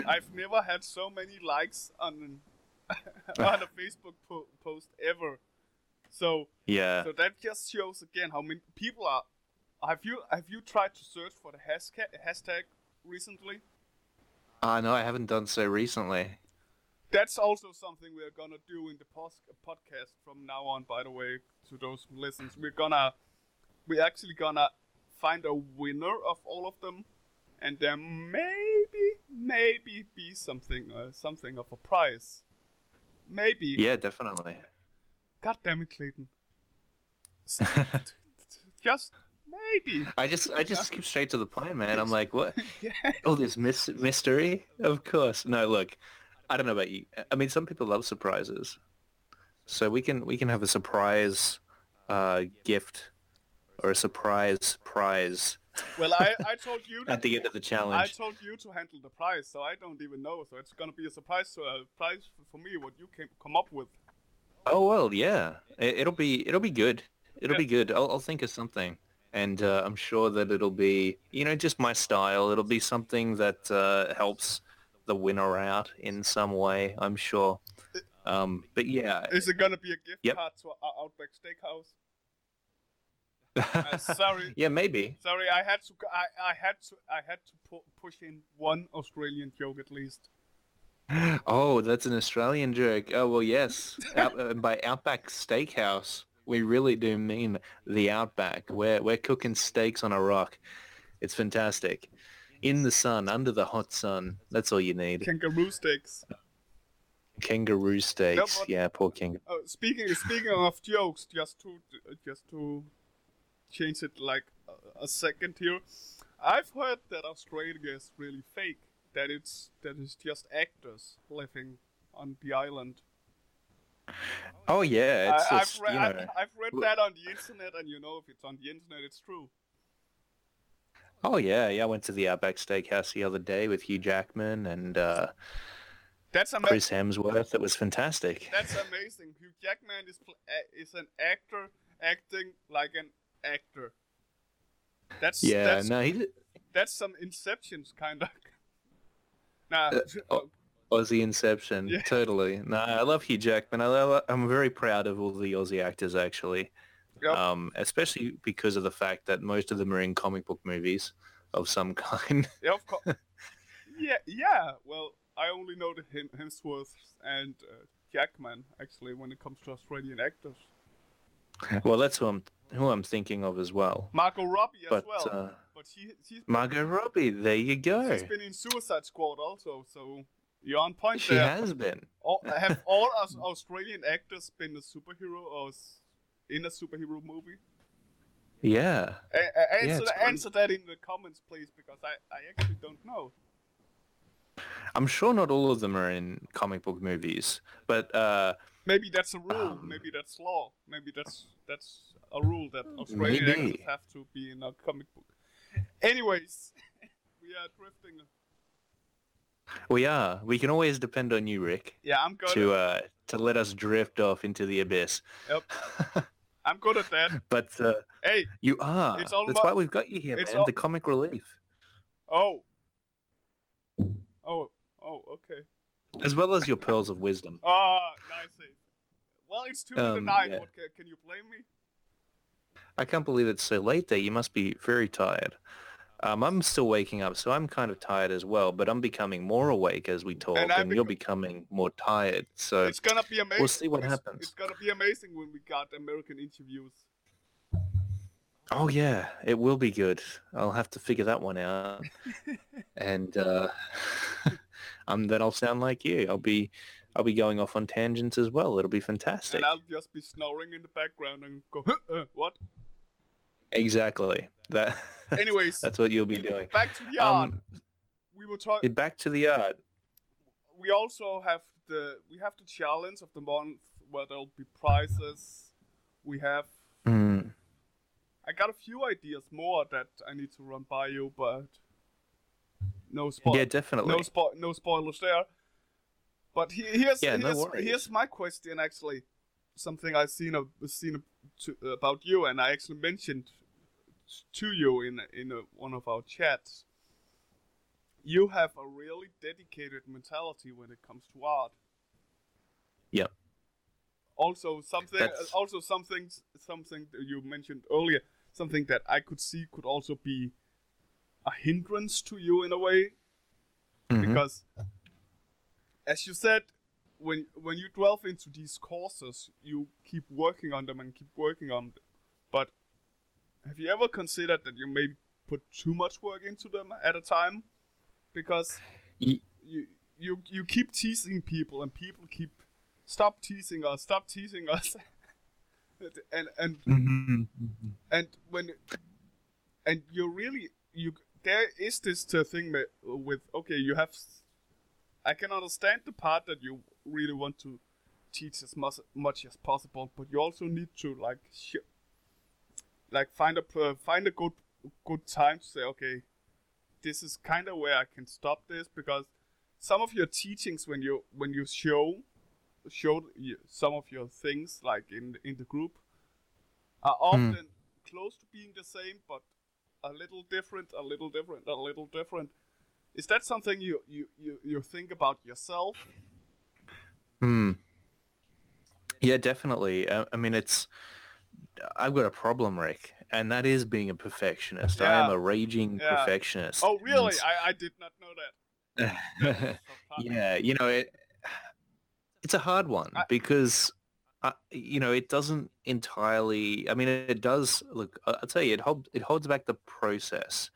I've never had so many likes on on a Facebook po- post ever. So Yeah. so that just shows again how many people are. Have you have you tried to search for the hashtag hashtag recently? Ah, no, I haven't done so recently. That's also something we're gonna do in the pos- podcast from now on. By the way, to those who listens, we're gonna we're actually gonna find a winner of all of them, and then there maybe maybe be something uh, something of a prize. Maybe. Yeah, definitely. God damn it, Clayton. Just maybe. I just I just skip straight to the point, man. I'm like, what? Yeah. All this mys- mystery? Of course. No, look, I don't know about you. I mean, some people love surprises, so we can we can have a surprise uh, gift or a surprise prize Well, I I told you at the end of the challenge. I told you to handle the prize, so I don't even know. So it's gonna be a surprise to a prize for me what you came come up with. Oh well, yeah. It, it'll be it'll be good. It'll Yeah. be good. I'll, I'll think of something, and uh, I'm sure that it'll be you know just my style. It'll be something that uh, helps the winner out in some way. I'm sure. Um, but yeah, Is it gonna be a gift Yep. card to our Outback Steakhouse? Uh, sorry, yeah, maybe. sorry. I had to. I, I had to. I had to pu- push in one Australian joke at least. Oh, that's an Australian joke. Oh well, yes. Out, uh, by Outback Steakhouse, we really do mean the Outback. We're we're cooking steaks on a rock. It's fantastic. In the sun, under the hot sun. That's all you need. Kangaroo steaks. Kangaroo steaks. but- yeah, poor kangaroo. Uh, speaking speaking of jokes, just to just to change it like a, a second here, I've heard that Australia is really fake. That it's that it's just actors living on the island. Oh yeah, it's I, just have read you know. I've read that on the internet, and you know if it's on the internet, it's true. Oh yeah, yeah. I went to the Outback Steakhouse the other day with Hugh Jackman and uh, That's ama- Chris Hemsworth. It was fantastic. That's amazing. Hugh Jackman is pl- is an actor acting like an actor. That's yeah, that's, no, he that's some Inceptions kind of. Nah, Uh. Aussie Inception. Yeah. Totally. No, I love Hugh Jackman. I love, I'm very proud of all the Aussie actors actually. Yep. Um, especially because of the fact that most of them are in comic book movies of some kind. yeah, of course. yeah, yeah. Well, I only know the Hem- Hemsworth and uh, Jackman actually when it comes to Australian actors. well, that's who I'm who I'm thinking of as well. Margot Robbie as But well, uh, but she she's Margot Robbie, there you go. she's been in Suicide Squad also, so you're on point She there. has been. All, have all Aus- Australian actors been a superhero or in a superhero movie? Yeah. A- a- answer, Yeah, it's tha- fun. answer that in the comments, please, because I, I actually don't know. I'm sure not all of them are in comic book movies, but uh, Maybe that's a rule. Um, maybe that's law. Maybe that's that's a rule that Australian Maybe. actors have to be in a comic book. Anyways, we are drifting. we are. We can always depend on you, Rick, Yeah, I'm good. to uh, to let us drift off into the abyss. Yep. I'm good at that. but uh, Hey, you are. That's about- why we've got you here, man. all- The comic relief, oh, oh, oh, okay. as well as your pearls of wisdom. Ah, nice. Well, it's two in the Um, night. yeah. What can, can you blame me? I can't believe it's so late there. You must be very tired. Um, I'm still waking up, so I'm kind of tired as well. But I'm becoming more awake as we talk, and, I you're becoming more tired. So It's gonna be amazing. We'll see what it's, happens. It's gonna be amazing when we got American interviews. Oh yeah, it will be good. I'll have to figure that one out, and uh, um, then I'll sound like you. I'll be, I'll be going off on tangents as well. It'll be fantastic. And I'll just be snoring in the background and go, huh, uh, what? Exactly. That. Anyways, that's what you'll be doing. back to the yard. Um, we were talking. back to the art. We also have the we have the challenge of the month where there'll be prizes. We have. Hmm. I got a few ideas more that I need to run by you, but no spoil. Yeah, definitely. no spo- no spoilers there. But he- here's Yeah, here's, worries. here's my question actually, something I've seen a, seen to, about you, and I actually mentioned to you in in a, one of our chats. You have a really dedicated mentality when it comes to art. Yep. Also, something That's- also something something that you mentioned earlier, something that I could see could also be a hindrance to you in a way Mhm. because as you said when when you delve into these courses you keep working on them and keep working on them. But have you ever considered that you maybe put too much work into them at a time? Because you you you keep teasing people and people keep stop teasing us stop teasing us. And and Mhm. and when and you really you there is this thing with okay you have i can understand the part that you really want to teach as much, much as possible but you also need to like sh- like find a per- find a good good time to say okay this is kind of where i can stop this because some of your teachings when you when you show show some of your things like in in the group are hmm. often close to being the same, but a little different, a little different, a little different. Is that something you you you, you think about yourself? Hmm. Yeah, definitely. I, I mean, it's. I've got a problem, Rick, and that is being a perfectionist. I am a raging Yeah. perfectionist. Oh, really? I, I did not know that. Yeah, you know, it, it's a hard one I- because, uh, you know, it doesn't entirely. I mean, it does. Look, I'll tell you, it holds it holds back the process,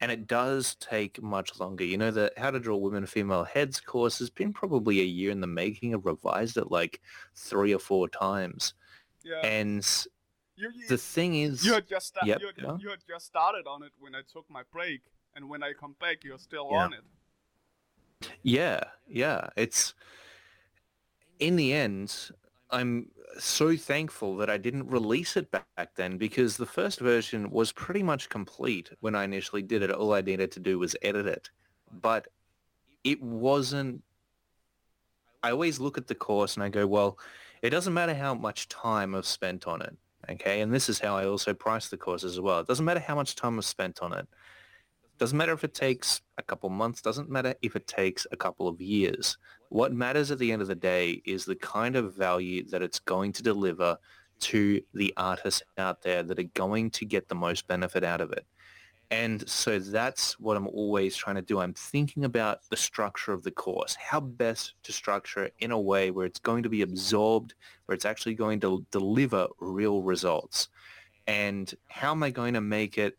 and it does take much longer. You know, the How to Draw Women Female Heads course has been probably a year in the making. I've revised it like three or four times. Yeah. And you, you, the thing is, you had just sta- Yep, you, had, yeah. you had just started on it when I took my break, and when I come back, you're still Yeah. on it. yeah, yeah, it's in the end, I'm so thankful that I didn't release it back then because the first version was pretty much complete when I initially did it. All I needed to do was edit it. But it wasn't I always look at the course and I go, well, it doesn't matter how much time I've spent on it. Okay. And this is how I also price the course as well. It doesn't matter how much time I've spent on it. Doesn't matter if it takes a couple months. Doesn't matter if it takes a couple of years. What matters at the end of the day is the kind of value that it's going to deliver to the artists out there that are going to get the most benefit out of it. And so that's what I'm always trying to do. I'm thinking about the structure of the course, how best to structure it in a way where it's going to be absorbed, where it's actually going to deliver real results. And how am I going to make it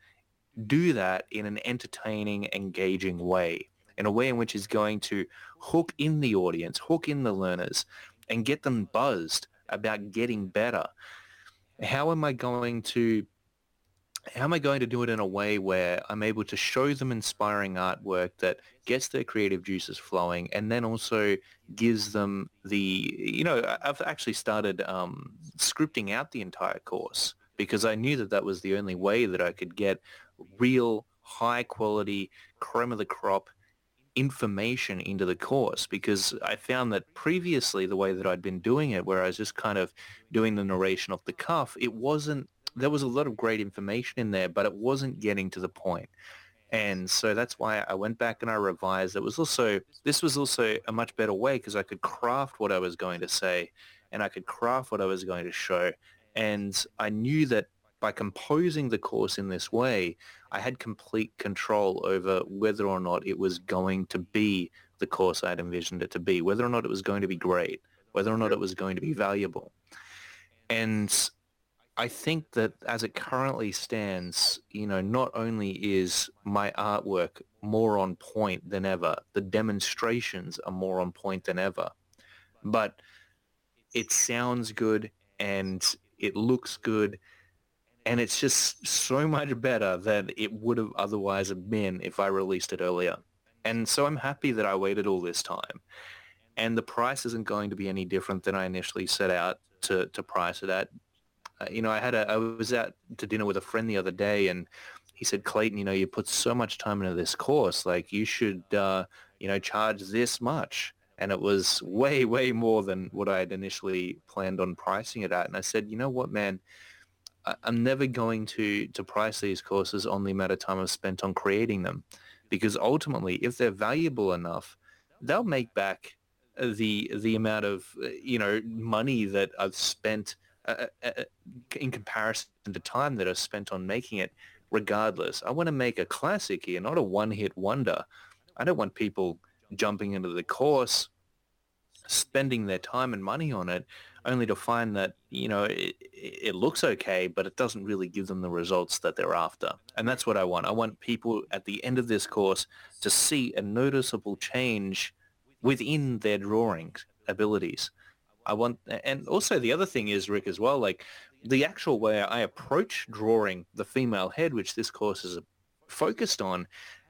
do that in an entertaining, engaging way, in a way in which is going to hook in the audience, hook in the learners, and get them buzzed about getting better. How am I going to how am I going to do it in a way where I'm able to show them inspiring artwork that gets their creative juices flowing and then also gives them the, you know, I've actually started um, scripting out the entire course because I knew that that was the only way that I could get real high quality creme of the crop information into the course because I found that previously the way that I'd been doing it where I was just kind of doing the narration off the cuff, it wasn't there was a lot of great information in there, but it wasn't getting to the point. And so that's why I went back and I revised. It was also, this was also a much better way because I could craft what I was going to say and I could craft what I was going to show. And I knew that by composing the course in this way, I had complete control over whether or not it was going to be the course I'd envisioned it to be, whether or not it was going to be great, whether or not it was going to be valuable. And I think that as it currently stands, you know, not only is my artwork more on point than ever, the demonstrations are more on point than ever, but it sounds good and it looks good and it's just so much better than it would have otherwise been if I released it earlier. And so I'm happy that I waited all this time. And the price isn't going to be any different than I initially set out to, to price it at uh, you know, I had a, I was out to dinner with a friend the other day and he said, Clayton, you know, you put so much time into this course, like you should, uh, you know, charge this much. And it was way, way more than what I had initially planned on pricing it at. And I said, you know what, man, I'm never going to, to price these courses on the amount of time I've spent on creating them. Because ultimately, if they're valuable enough, they'll make back the, the amount of, uh, you know, money that I've spent uh, uh, in comparison to the time that I've spent on making it, regardless. I want to make a classic here, not a one-hit wonder. I don't want people jumping into the course, spending their time and money on it, only to find that, you know, it, it looks okay, but it doesn't really give them the results that they're after. And that's what I want. I want people at the end of this course to see a noticeable change within their drawing abilities. I want, and also the other thing is, Rick, as well, like the actual way I approach drawing the female head, which this course is focused on,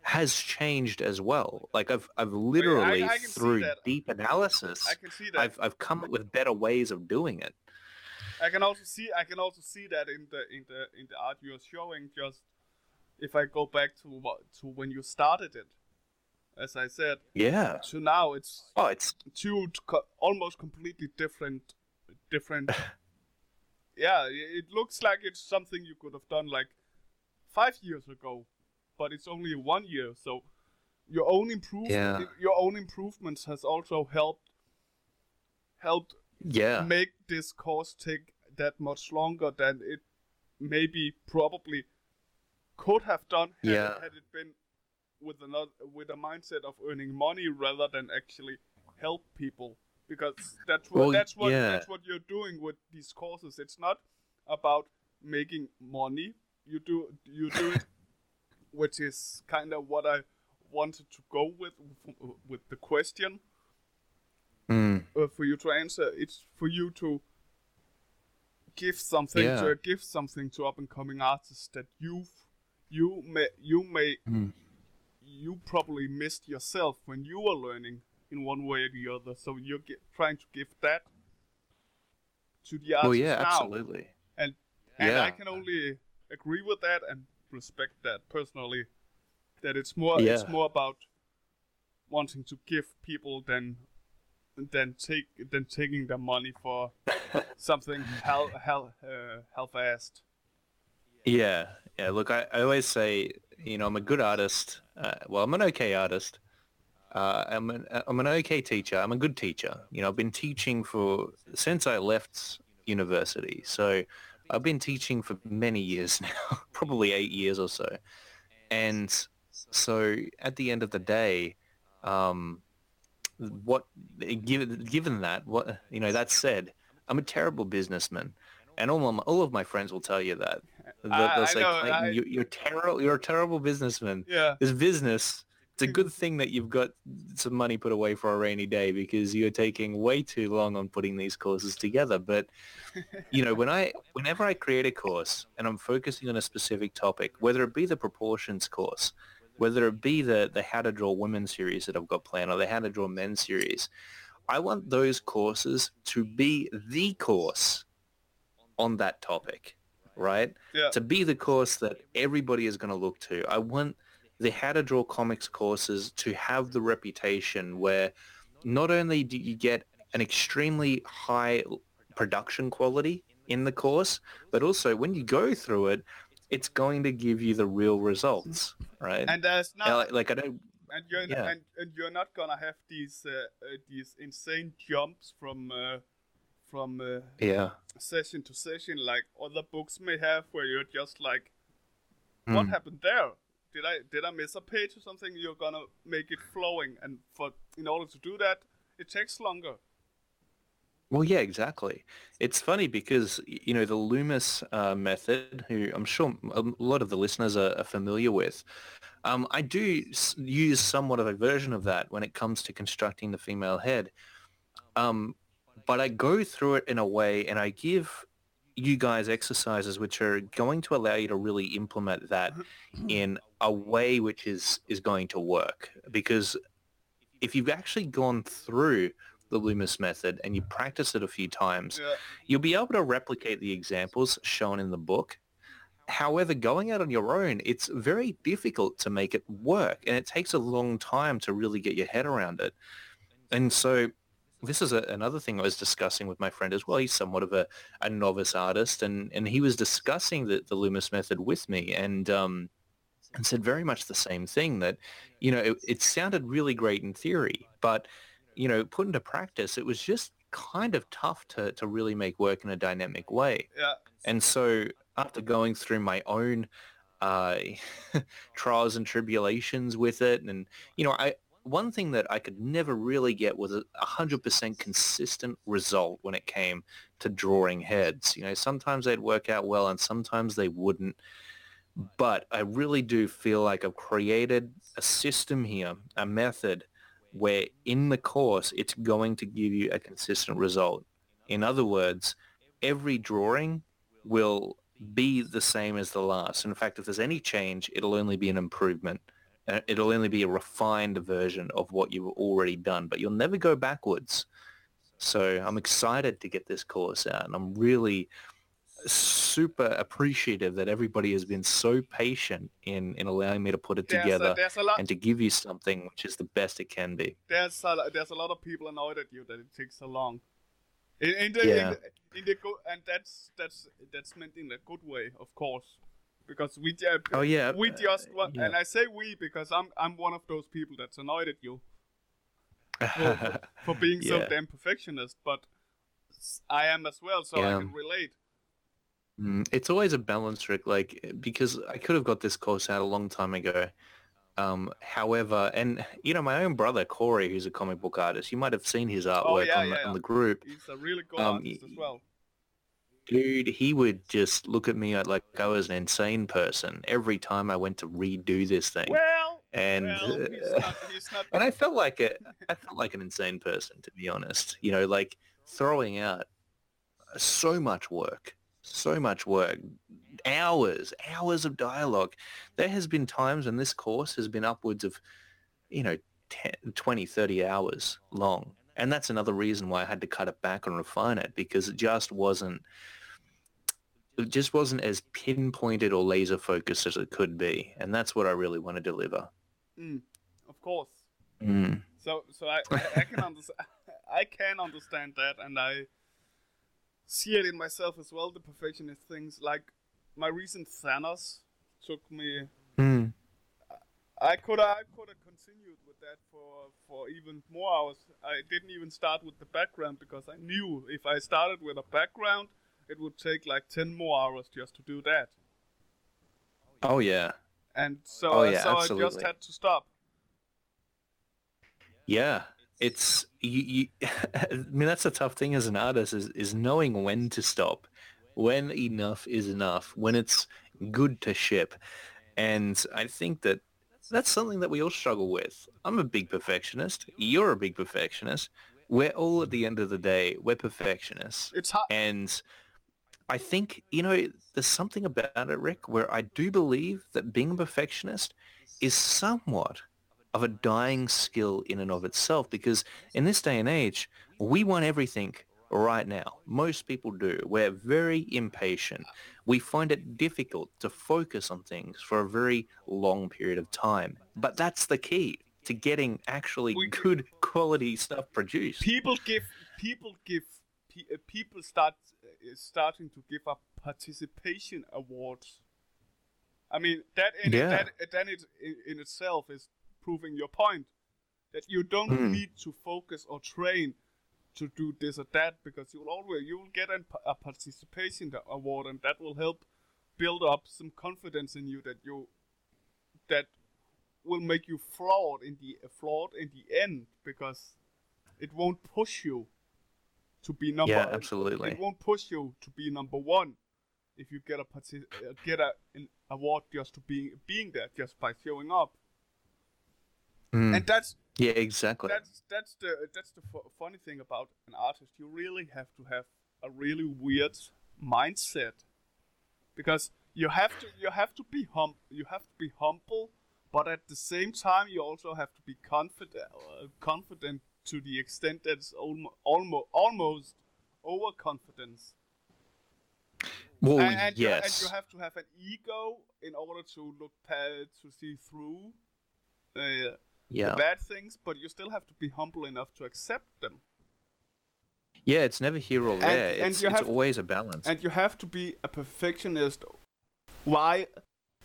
has changed as well. Like I've, I've literally I see through deep analysis, I can see that. I've, I've come up with better ways of doing it. I can also see I can also see that in the in the in the art you're showing. Just if I go back to what to when you started it, as I said, Yeah. to now it's Oh, it's two co- almost completely different different. yeah, it looks like it's something you could have done like five years ago, but it's only one year. So your own improve Yeah. your own improvements has also helped helped yeah. make this course take that much longer than it maybe probably could have done had, Yeah. had it been with another with a mindset of earning money rather than actually help people because that's what Well, that's what yeah. that's what you're doing with these courses it's not about making money you do you do it which is kind of what I wanted to go with with the question Mm. uh, for you to answer. It's for you to give something Yeah. to give something to up and coming artists that you you may you may Mm. you probably missed yourself when you were learning in one way or the other. So you're ge- trying to give that to the artists Well, yeah, now. absolutely. And and Yeah. I can only agree with that and respect that personally. That it's more Yeah. it's more about wanting to give people than than take than taking their money for something hell hell uh, half-assed. Yeah, yeah. Look, I, I always say, you know, I'm a good artist. Uh, well, I'm an okay artist. Uh, I'm an I'm an okay teacher. I'm a good teacher. You know, I've been teaching for since I left university. So I've been teaching for many years now, probably eight years or so. And so at the end of the day, um, what given given that what you know that said, I'm a terrible businessman, and all of my, all of my friends will tell you that. They'll, I- they'll I say, know, I- you, you're terrible. You're a terrible businessman. Yeah. This business. It's a good thing that you've got some money put away for a rainy day because you're taking way too long on putting these courses together. But you know, when I whenever I create a course and I'm focusing on a specific topic, whether it be the proportions course, whether it be the the how to draw women series that I've got planned or the how to draw men series, I want those courses to be the course on that topic, right? Yeah. To be the course that everybody is going to look to. I want the how to draw comics courses to have the reputation where not only do you get an extremely high production quality in the course, but also when you go through it, it's going to give you the real results, right? And there's not like, like I don't. and you're Yeah. and, and you're not gonna have these uh, uh, these insane jumps from uh, from uh, Yeah. session to session like other books may have, where you're just like, what Mm. happened there? Did I did I miss a page or something? You're gonna make it flowing, and for in order to do that, it takes longer. Well, yeah, exactly. It's funny because you know the Loomis uh, method, who I'm sure a lot of the listeners are, are familiar with. Um, I do s- use somewhat of a version of that when it comes to constructing the female head, um, but I go through it in a way, and I give you guys exercises which are going to allow you to really implement that in a way which is is going to work. Because if you've actually gone through the Loomis method and you practice it a few times, Yeah. you'll be able to replicate the examples shown in the book. However, going out on your own, it's very difficult to make it work and it takes a long time to really get your head around it. And so this is a, another thing I was discussing with my friend as well. He's somewhat of a, a novice artist and, and he was discussing the, the Loomis method with me and um, and said very much the same thing that, you know, it, it sounded really great in theory, but, you know, put into practice, it was just kind of tough to, to really make work in a dynamic way. Yeah. And so after going through my own uh, trials and tribulations with it, and, you know, I one thing that I could never really get was a 100% consistent result when it came to drawing heads. You know, sometimes they'd work out well and sometimes they wouldn't. But I really do feel like I've created a system here, a method where in the course it's going to give you a consistent result. In other words, every drawing will be the same as the last. In fact, if there's any change, it'll only be an improvement. Uh, It'll only be a refined version of what you've already done, but you'll never go backwards. So I'm excited to get this course out, and I'm really super appreciative that everybody has been so patient in, in allowing me to put it There's together a, a lot and to give you something which is the best it can be. there's a, there's a lot of people annoyed at you that it takes so long. In, in the, Yeah. in the, in the go- and that's that's that's meant in a good way, of course, because we ju- Oh yeah, we uh, just want, yeah. and I say we because I'm I'm one of those people that's annoyed at you for, for, being so damn perfectionist, but I am as well, so Yeah. I can relate. Mm, It's always a balance trick, like because I could have got this course out a long time ago. Um, however, and you know, my own brother Corey, who's a comic book artist, you might have seen his artwork Oh, yeah, on, the, yeah, on yeah. the group. He's a really good Um, artist as well. dude, he would just look at me like I was an insane person every time I went to redo this thing. Well, and well, he's uh, not, he's not and I felt like a, I felt like an insane person to be honest. You know, like throwing out so much work, so much work, hours, hours of dialogue. There has been times when this course has been upwards of, you know, 10, 20, 30 hours long. And that's another reason why I had to cut it back and refine it because it just wasn't, it just wasn't as pinpointed or laser focused as it could be. And that's what I really want to deliver. Mm, of course. Mm. So, so I, I, I can understand. I can understand that, and I see it in myself as well. The perfectionist things, like my recent Thanos, took me. Mm. I could I could have continued with that for for even more hours. I didn't even start with the background because I knew if I started with a background, it would take like ten more hours just to do that. Oh yeah. And so, Oh, yeah, so I just had to stop. Yeah, it's you, you. I mean, that's the tough thing as an artist is is knowing when to stop, when enough is enough, when it's good to ship, and I think that that's something that we all struggle with. I'm a big perfectionist. You're a big perfectionist. We're all at the end of the day, we're perfectionists, It's hard. and I think you know there's something about it, Rick, where I do believe that being a perfectionist is somewhat of a dying skill in and of itself because in this day and age, we want everything right now. Most people do. We're very impatient. We find it difficult to focus on things for a very long period of time. But that's the key to getting actually good quality stuff produced. people give people give uh, people start uh, starting to give up participation awards. I mean that in Yeah. that then it in, in itself is proving your point that you don't Mm. need to focus or train to do this or that because you'll always you will get an, a participation award and that will help build up some confidence in you that you that will make you flawed in the flawed in the end because it won't push you to be number Yeah, absolutely. it won't push you to be number one if you get a partic- uh, get a, an award just to being being there just by showing up Mm. and that's yeah, exactly. that's that's the that's the fu- funny thing about an artist. You really have to have a really weird mindset because you have to you have to be hum you have to be humble, but at the same time you also have to be confident uh, confident to the extent that it's almost almost almost overconfidence. well, and, and you, Oh, and you have to have an ego in order to look pa- to see through. Uh, yeah. bad things, but you still have to be humble enough to accept them. Yeah, it's never here or there. and it's you it's have- always a balance. And you have to be a perfectionist while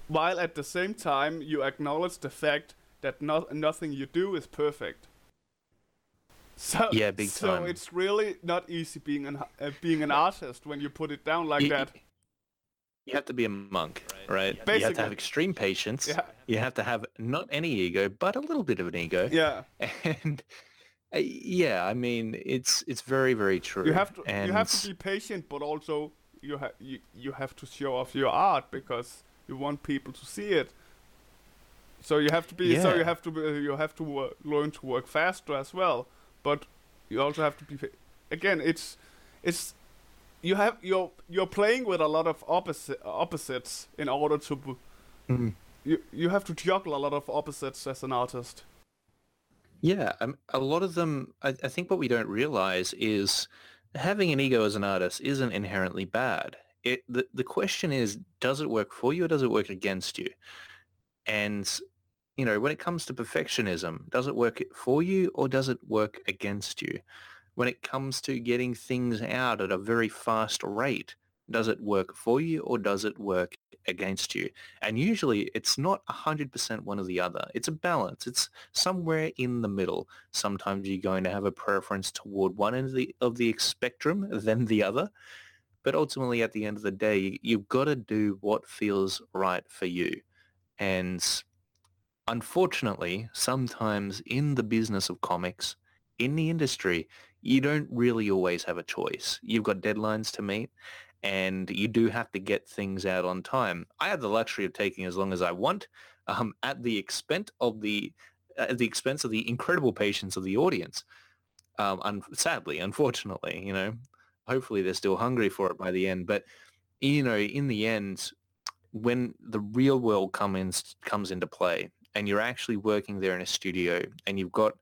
while at the same time you acknowledge the fact that no, nothing you do is perfect. So Yeah, big so time. it's really not easy being an uh, being an artist when you put it down like You- that. You have to be a monk, right? You have to have extreme patience. Yeah. You have to have not any ego, but a little bit of an ego. Yeah, And uh, yeah, I mean, it's it's very very true. you have to And you have to be patient, but also you have you, you have to show off your art because you want people to see it. So you have to be yeah. so you have to be, you have to wo- learn to work faster as well, but you also have to be fa- again it's it's you have you're you're playing with a lot of opposite opposites in order to Mhm. you you have to juggle a lot of opposites as an artist. Yeah, um, a lot of them. I, I think what we don't realize is having an ego as an artist isn't inherently bad. It the the question is, does it work for you or does it work against you? And you know, when it comes to perfectionism, does it work for you or does it work against you? When it comes to getting things out at a very fast rate, does it work for you or does it work against you? And usually it's not 100% one or the other. It's a balance. It's somewhere in the middle. Sometimes you're going to have a preference toward one end of the, of the spectrum than the other. But ultimately, at the end of the day, you- you've got to do what feels right for you. And unfortunately, sometimes in the business of comics, in the industry, you don't really always have a choice. You've got deadlines to meet. and you do have to get things out on time. I have the luxury of taking as long as I want, um, at the expense of the at the expense of the incredible patience of the audience. Um, un- sadly, unfortunately, you know, hopefully they're still hungry for it by the end. But you know, in the end, when the real world comes comes into play, and you're actually working there in a studio, and you've got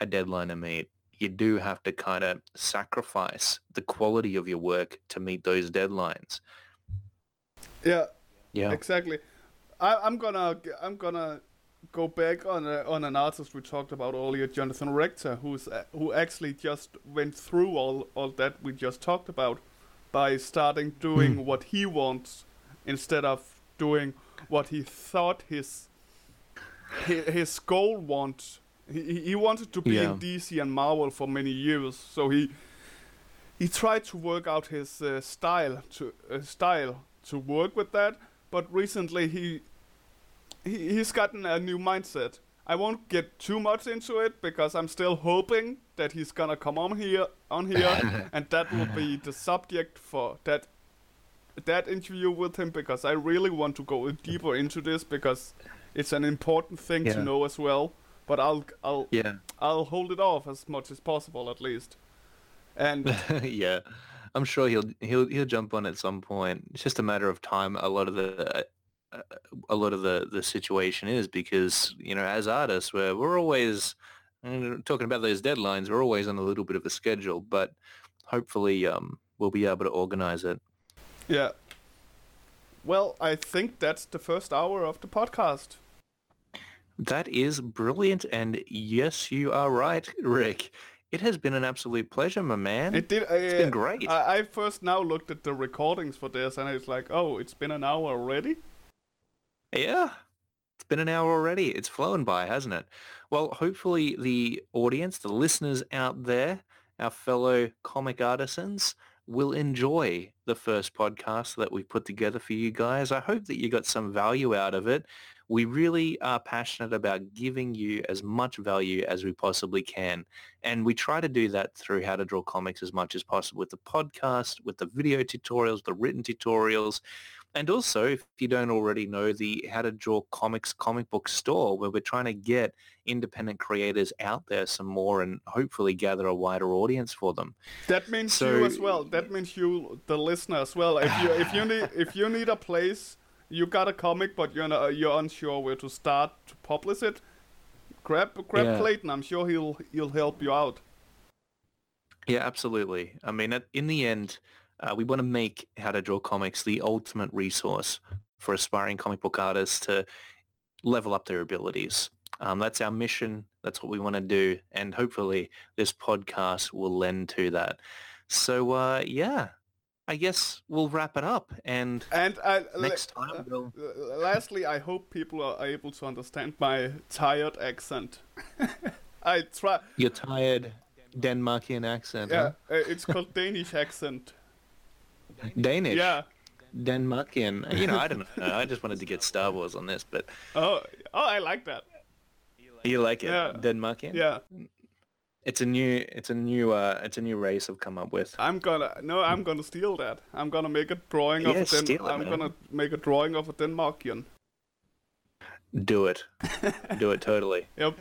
a deadline to meet, you do have to kind of sacrifice the quality of your work to meet those deadlines. Yeah, Yeah. exactly. I, I'm gonna I'm gonna go back on a, on an artist we talked about earlier, Jonathan Rector, who's uh, who actually just went through all all that we just talked about by starting doing hmm. what he wants instead of doing what he thought his his, his goal wants. He he- wanted to be Yeah. in DC and Marvel for many years, so he he tried to work out his uh, style to uh, style to work with that. But recently he he, he's gotten a new mindset. I won't get too much into it because I'm still hoping that he's gonna come on here on here and that will be the subject for that that interview with him because I really want to go deeper into this because it's an important thing to know as well. But I'll I'll Yeah. I'll hold it off as much as possible at least. And yeah. I'm sure he'll he'll he'll jump on at some point. It's just a matter of time. A lot of the uh, a lot of the the situation is because you know as artists we're we're always talking about those deadlines. We're always on a little bit of a schedule, but hopefully um we'll be able to organize it. yeah. Well, I think that's the first hour of the podcast. That is brilliant, and yes, you are right, Rick. It has been an absolute pleasure, my man. It did. Uh, it's been great. I, I first now looked at the recordings for this, and it's like, oh, it's been an hour already. Yeah. It's been an hour already. It's flown by, hasn't it? Well, hopefully the audience, the listeners out there, our fellow comic artisans, will enjoy the first podcast that we put together for you guys. I hope that you got some value out of it. We really are passionate about giving you as much value as we possibly can. And we try to do that through How to Draw Comics as much as possible with the podcast, with the video tutorials, the written tutorials, and also, if you don't already know, the How to Draw Comics comic book store, where we're trying to get independent creators out there some more and hopefully gather a wider audience for them. That means So- you as well. That means you, the listener, as well. If you if you need if you need a place, you got a comic, but you're not, you're unsure where to start to publish it. Grab grab Yeah. Clayton. I'm sure he'll he'll help you out. Yeah, absolutely. I mean, in the end, uh, we want to make How to Draw Comics the ultimate resource for aspiring comic book artists to level up their abilities. Um, that's our mission. That's what we want to do. And hopefully this podcast will lend to that. So, uh, yeah, I guess we'll wrap it up. And And I, next time, we'll... Uh, lastly, I hope people are able to understand my tired accent. I try. Your tired Denmarkian accent, Yeah, huh? uh, it's called Danish accent. Danish. Yeah. Denmarkian. You know, I don't know. I just wanted to get Star Wars on this, but Oh, oh, I like that. you like it, Yeah. Denmarkian? Yeah, It's a new, it's a new, uh, it's a new race I've come up with. I'm gonna no, I'm gonna steal that. I'm gonna make a drawing of a Den- steal it, I'm man. gonna make a drawing of a Denmarkian. Do it, do it totally. Yep.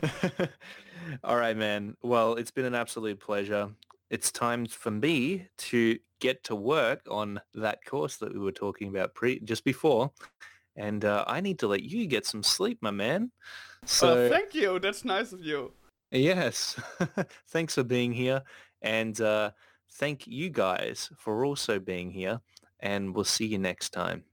All right, man. Well, it's been an absolute pleasure. It's time for me to get to work on that course that we were talking about pre just before, and uh, I need to let you get some sleep, my man. So uh, thank you. That's nice of you. Yes. Thanks for being here. And uh, thank you guys for also being here. And we'll see you next time.